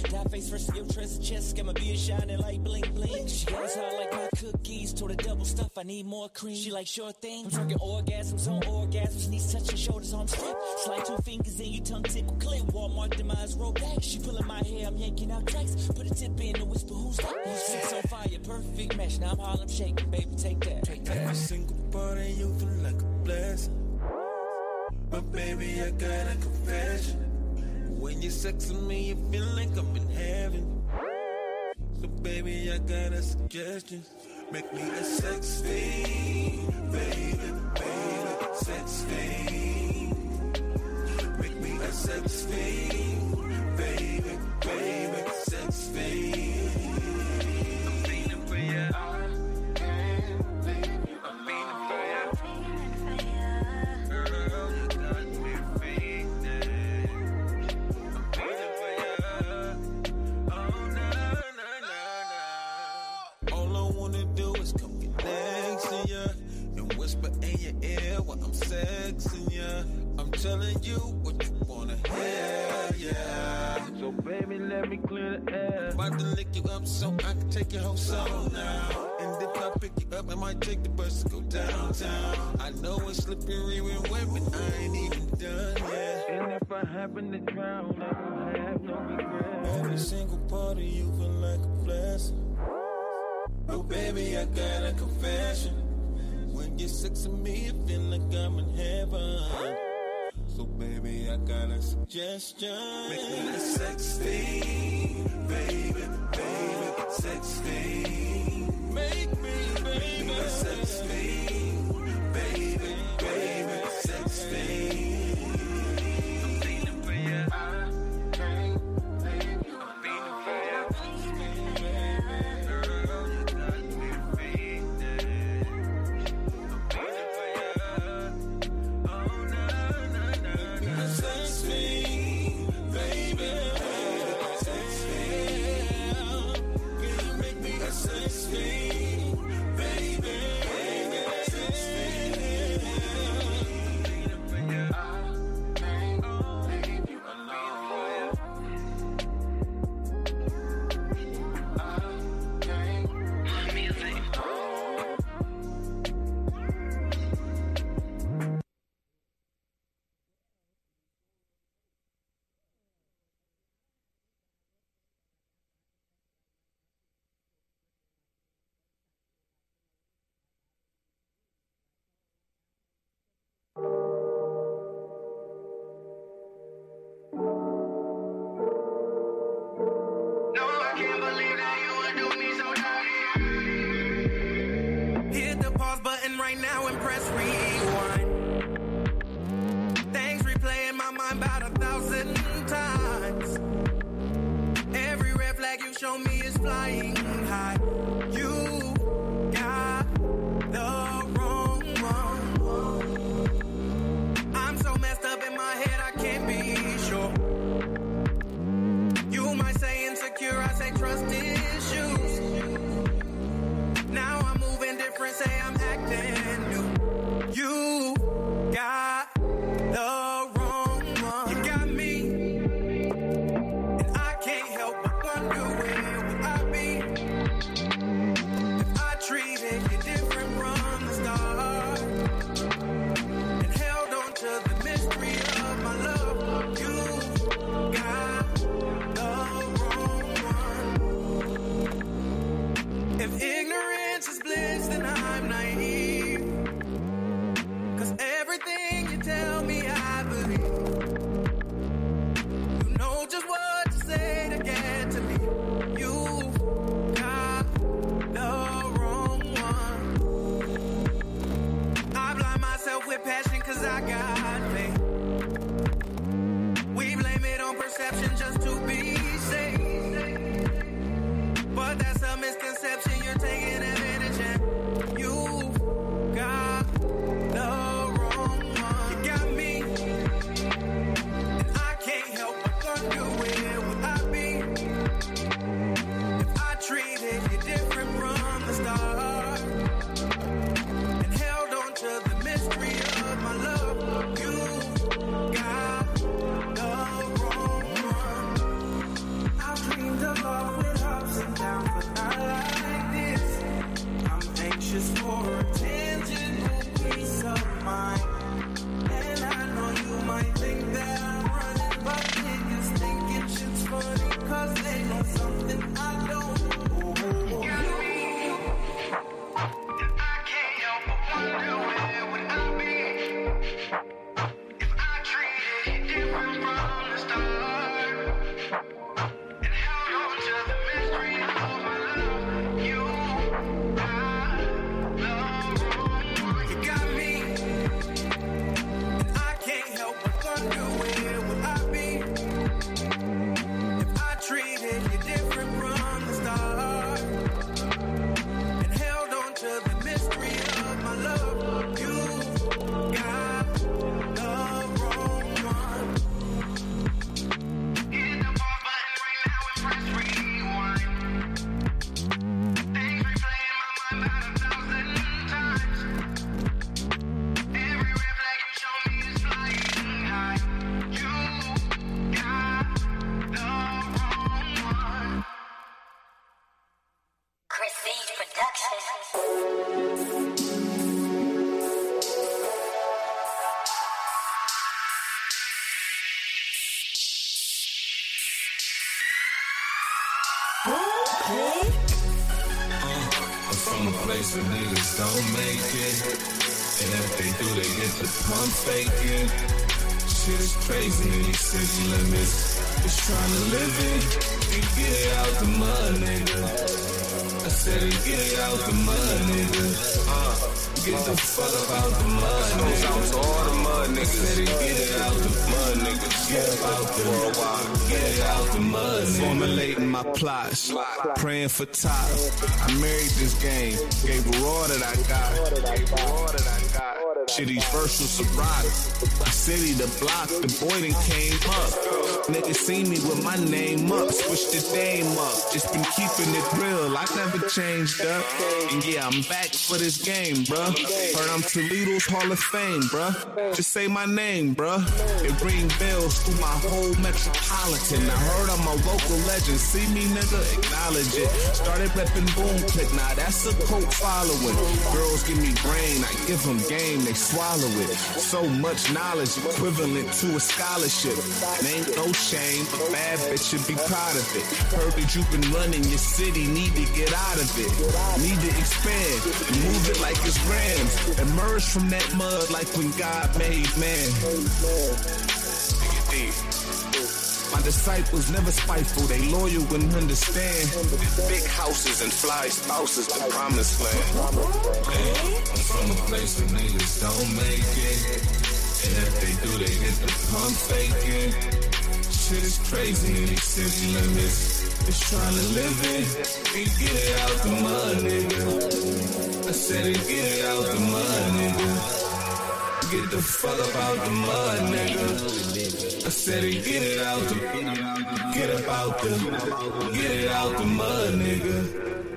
Die face in your treasure chest, got my beard shining like bling bling. She goes hard like my cookies, told her double stuff, I need more cream. She like short thing, I'm drinking orgasms on orgasms, knees touching shoulders on step. Slide two fingers in your tongue tickle clip, Walmart demise roll back. She pulling my hair, I'm yanking out tracks. Put a tip in and whisper, who's that? Who's six on fire, perfect match. Now I'm Harlem shaking, baby, take that. Take that. Every single part of you feel like a blessing. But baby, I got a confession. When you're sexing me, you feel like I'm in heaven. So baby, I got a suggestion. Make me a sex fiend, baby, baby, sex fiend. Make me a sex fiend, baby, baby, sex fiend. to drown, I have no regrets. Every single part of you feel like a blessing. Oh, baby, I got a confession. When you're sick to me, it feel like I'm in heaven. So, baby, I got a suggestion. Make me sexy, baby, baby, sexy. Make me, baby, sexy, baby. A niggas don't make it. And if they do, they get the pump faking. Shit is crazy in these city limits. Just trying to live it and get out the mud, nigga. I said get out the mud, nigga. Uh, get the fuck up out the mud, nigga. Out to all the mud niggas. I said get it out the mud, nigga. Get out the worldwide. Get it out the mud. Formulating my plots, praying for top. I married this game, gave her all that I got. Shitty's versus sobriety. I city the block, the boy done came up. Niggas see me with my name up, switch the name up. Just been keeping it real, I never changed up. And yeah, I'm back for this game, bruh. Heard I'm Toledo's Hall of Fame, bruh. Just say my name, bruh. It ring bells through my whole metropolitan. I heard I'm a local legend. See me, nigga, acknowledge it. Started reppin' boom click, now that's a cult following. Girls give me brain, I give them game, they swallow it. So much knowledge equivalent to a scholarship. And ain't no shame, a bad bitch should be proud of it. Heard that you've been running your city, need to get out of it. Need to expand move it like it's Rams. Emerge from that mud like when God made man. My disciples never spiteful, they loyal and understand. Big houses and fly spouses, the promised land. I'm from a place where niggas don't make it. And if they do, they get the pump faking. Shit is crazy these city limits. Just trying to live it and get it out the mud, nigga. I said and get it out the mud, nigga. Get the fuck up out the mud, nigga. I said and get it out the, get up out the, get it out the mud, nigga.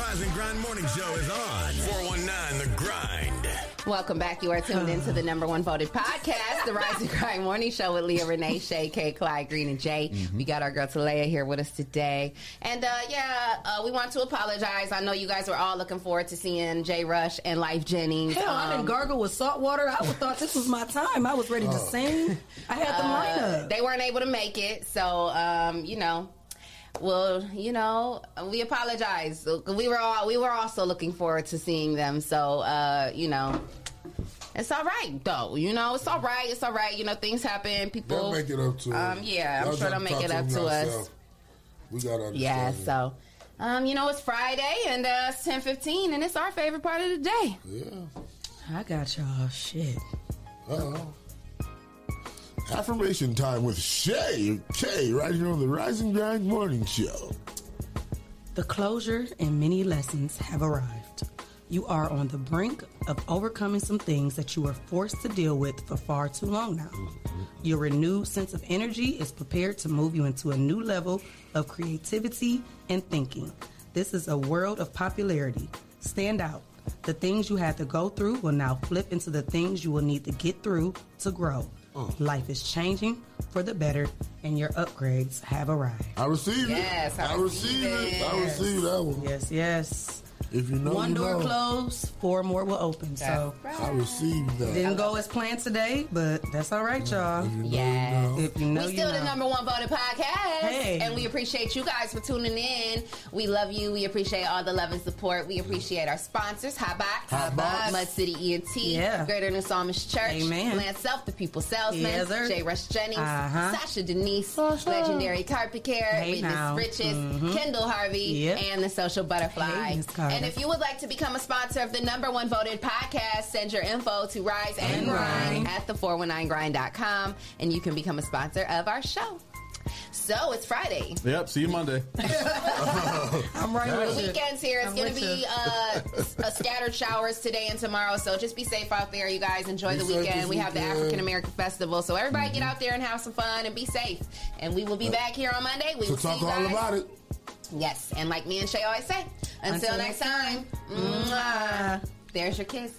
Rise and Grind Morning Show is on. 419 The Grind. Welcome back. You are tuned into the number one voted podcast, The Rise and Grind Morning Show with Leah Renee, Shay, K, Clyde, Green, and Jay. We got our girl Talea here with us today. And uh, yeah, uh, we want to apologize. I know you guys were all looking forward to seeing Jay Rush and Lyfe Jennings. Hell, I Um, didn't gargle with salt water. I would thought this was my time. I was ready to sing. I had the Uh, lineup. They weren't able to make it, so um, you know. Well, you know, we apologize. We were all we were also looking forward to seeing them. So, uh, you know, it's all right though. You know, it's all right. It's all right. You know, things happen. People They'll make it up to Um, us. yeah, I'm sure they'll make it up to us. We got to understand. Yeah. So, um, you know, it's Friday and uh, it's ten fifteen, and it's our favorite part of the day. Yeah. I got y'all shit. Uh-oh. Affirmation time with Shay K right here on the Rise and Grind Morning Show. The closure and many lessons have arrived. You are on the brink of overcoming some things that you were forced to deal with for far too long now. Your renewed sense of energy is prepared to move you into a new level of creativity and thinking. This is a world of popularity. Stand out. The things you had to go through will now flip into the things you will need to get through to grow. Uh-huh. Life is changing for the better, and your upgrades have arrived. I receive Yes, it. I I receive it. I receive that one. Yes, yes. If you know, One you door know. closed, four more will open. So I received that. didn't go as planned today, but that's all right, y'all. Yes. If you know, we you still know. the number one voted podcast, Hey. and we appreciate you guys for tuning in. We love you. We appreciate all the love and support. We appreciate our sponsors: Hot Box, Hot Box. Mud City ENT, Yeah. Greater New Psalmist Church, Amen. Lance Self, the People Salesman, Yes, sir. J. Rush Jennings, Uh-huh. Sasha Denise, Legendary Carpet Care, Hey, Witness now. Riches, Mhm. Kendall Harvey, Yep. and the Social Butterfly. Hey, Miss Carter. And if you would like to become a sponsor of the number one voted podcast, send your info to Rise and, And Grind Grind. at the419grind.com and you can become a sponsor of our show. So it's Friday. Yep. See you Monday. I'm right The with you. weekend's here. It's going to be you. uh, s- uh, scattered showers today and tomorrow. So just be safe out there, you guys. Enjoy Be the safe weekend. We have the. African American Festival. So everybody get out there and have some fun and be safe. And we will be back here on Monday. We So will see talk you all about it. Yes. And like me and Shay always say, until, Until next next time, mwah. there's your kiss.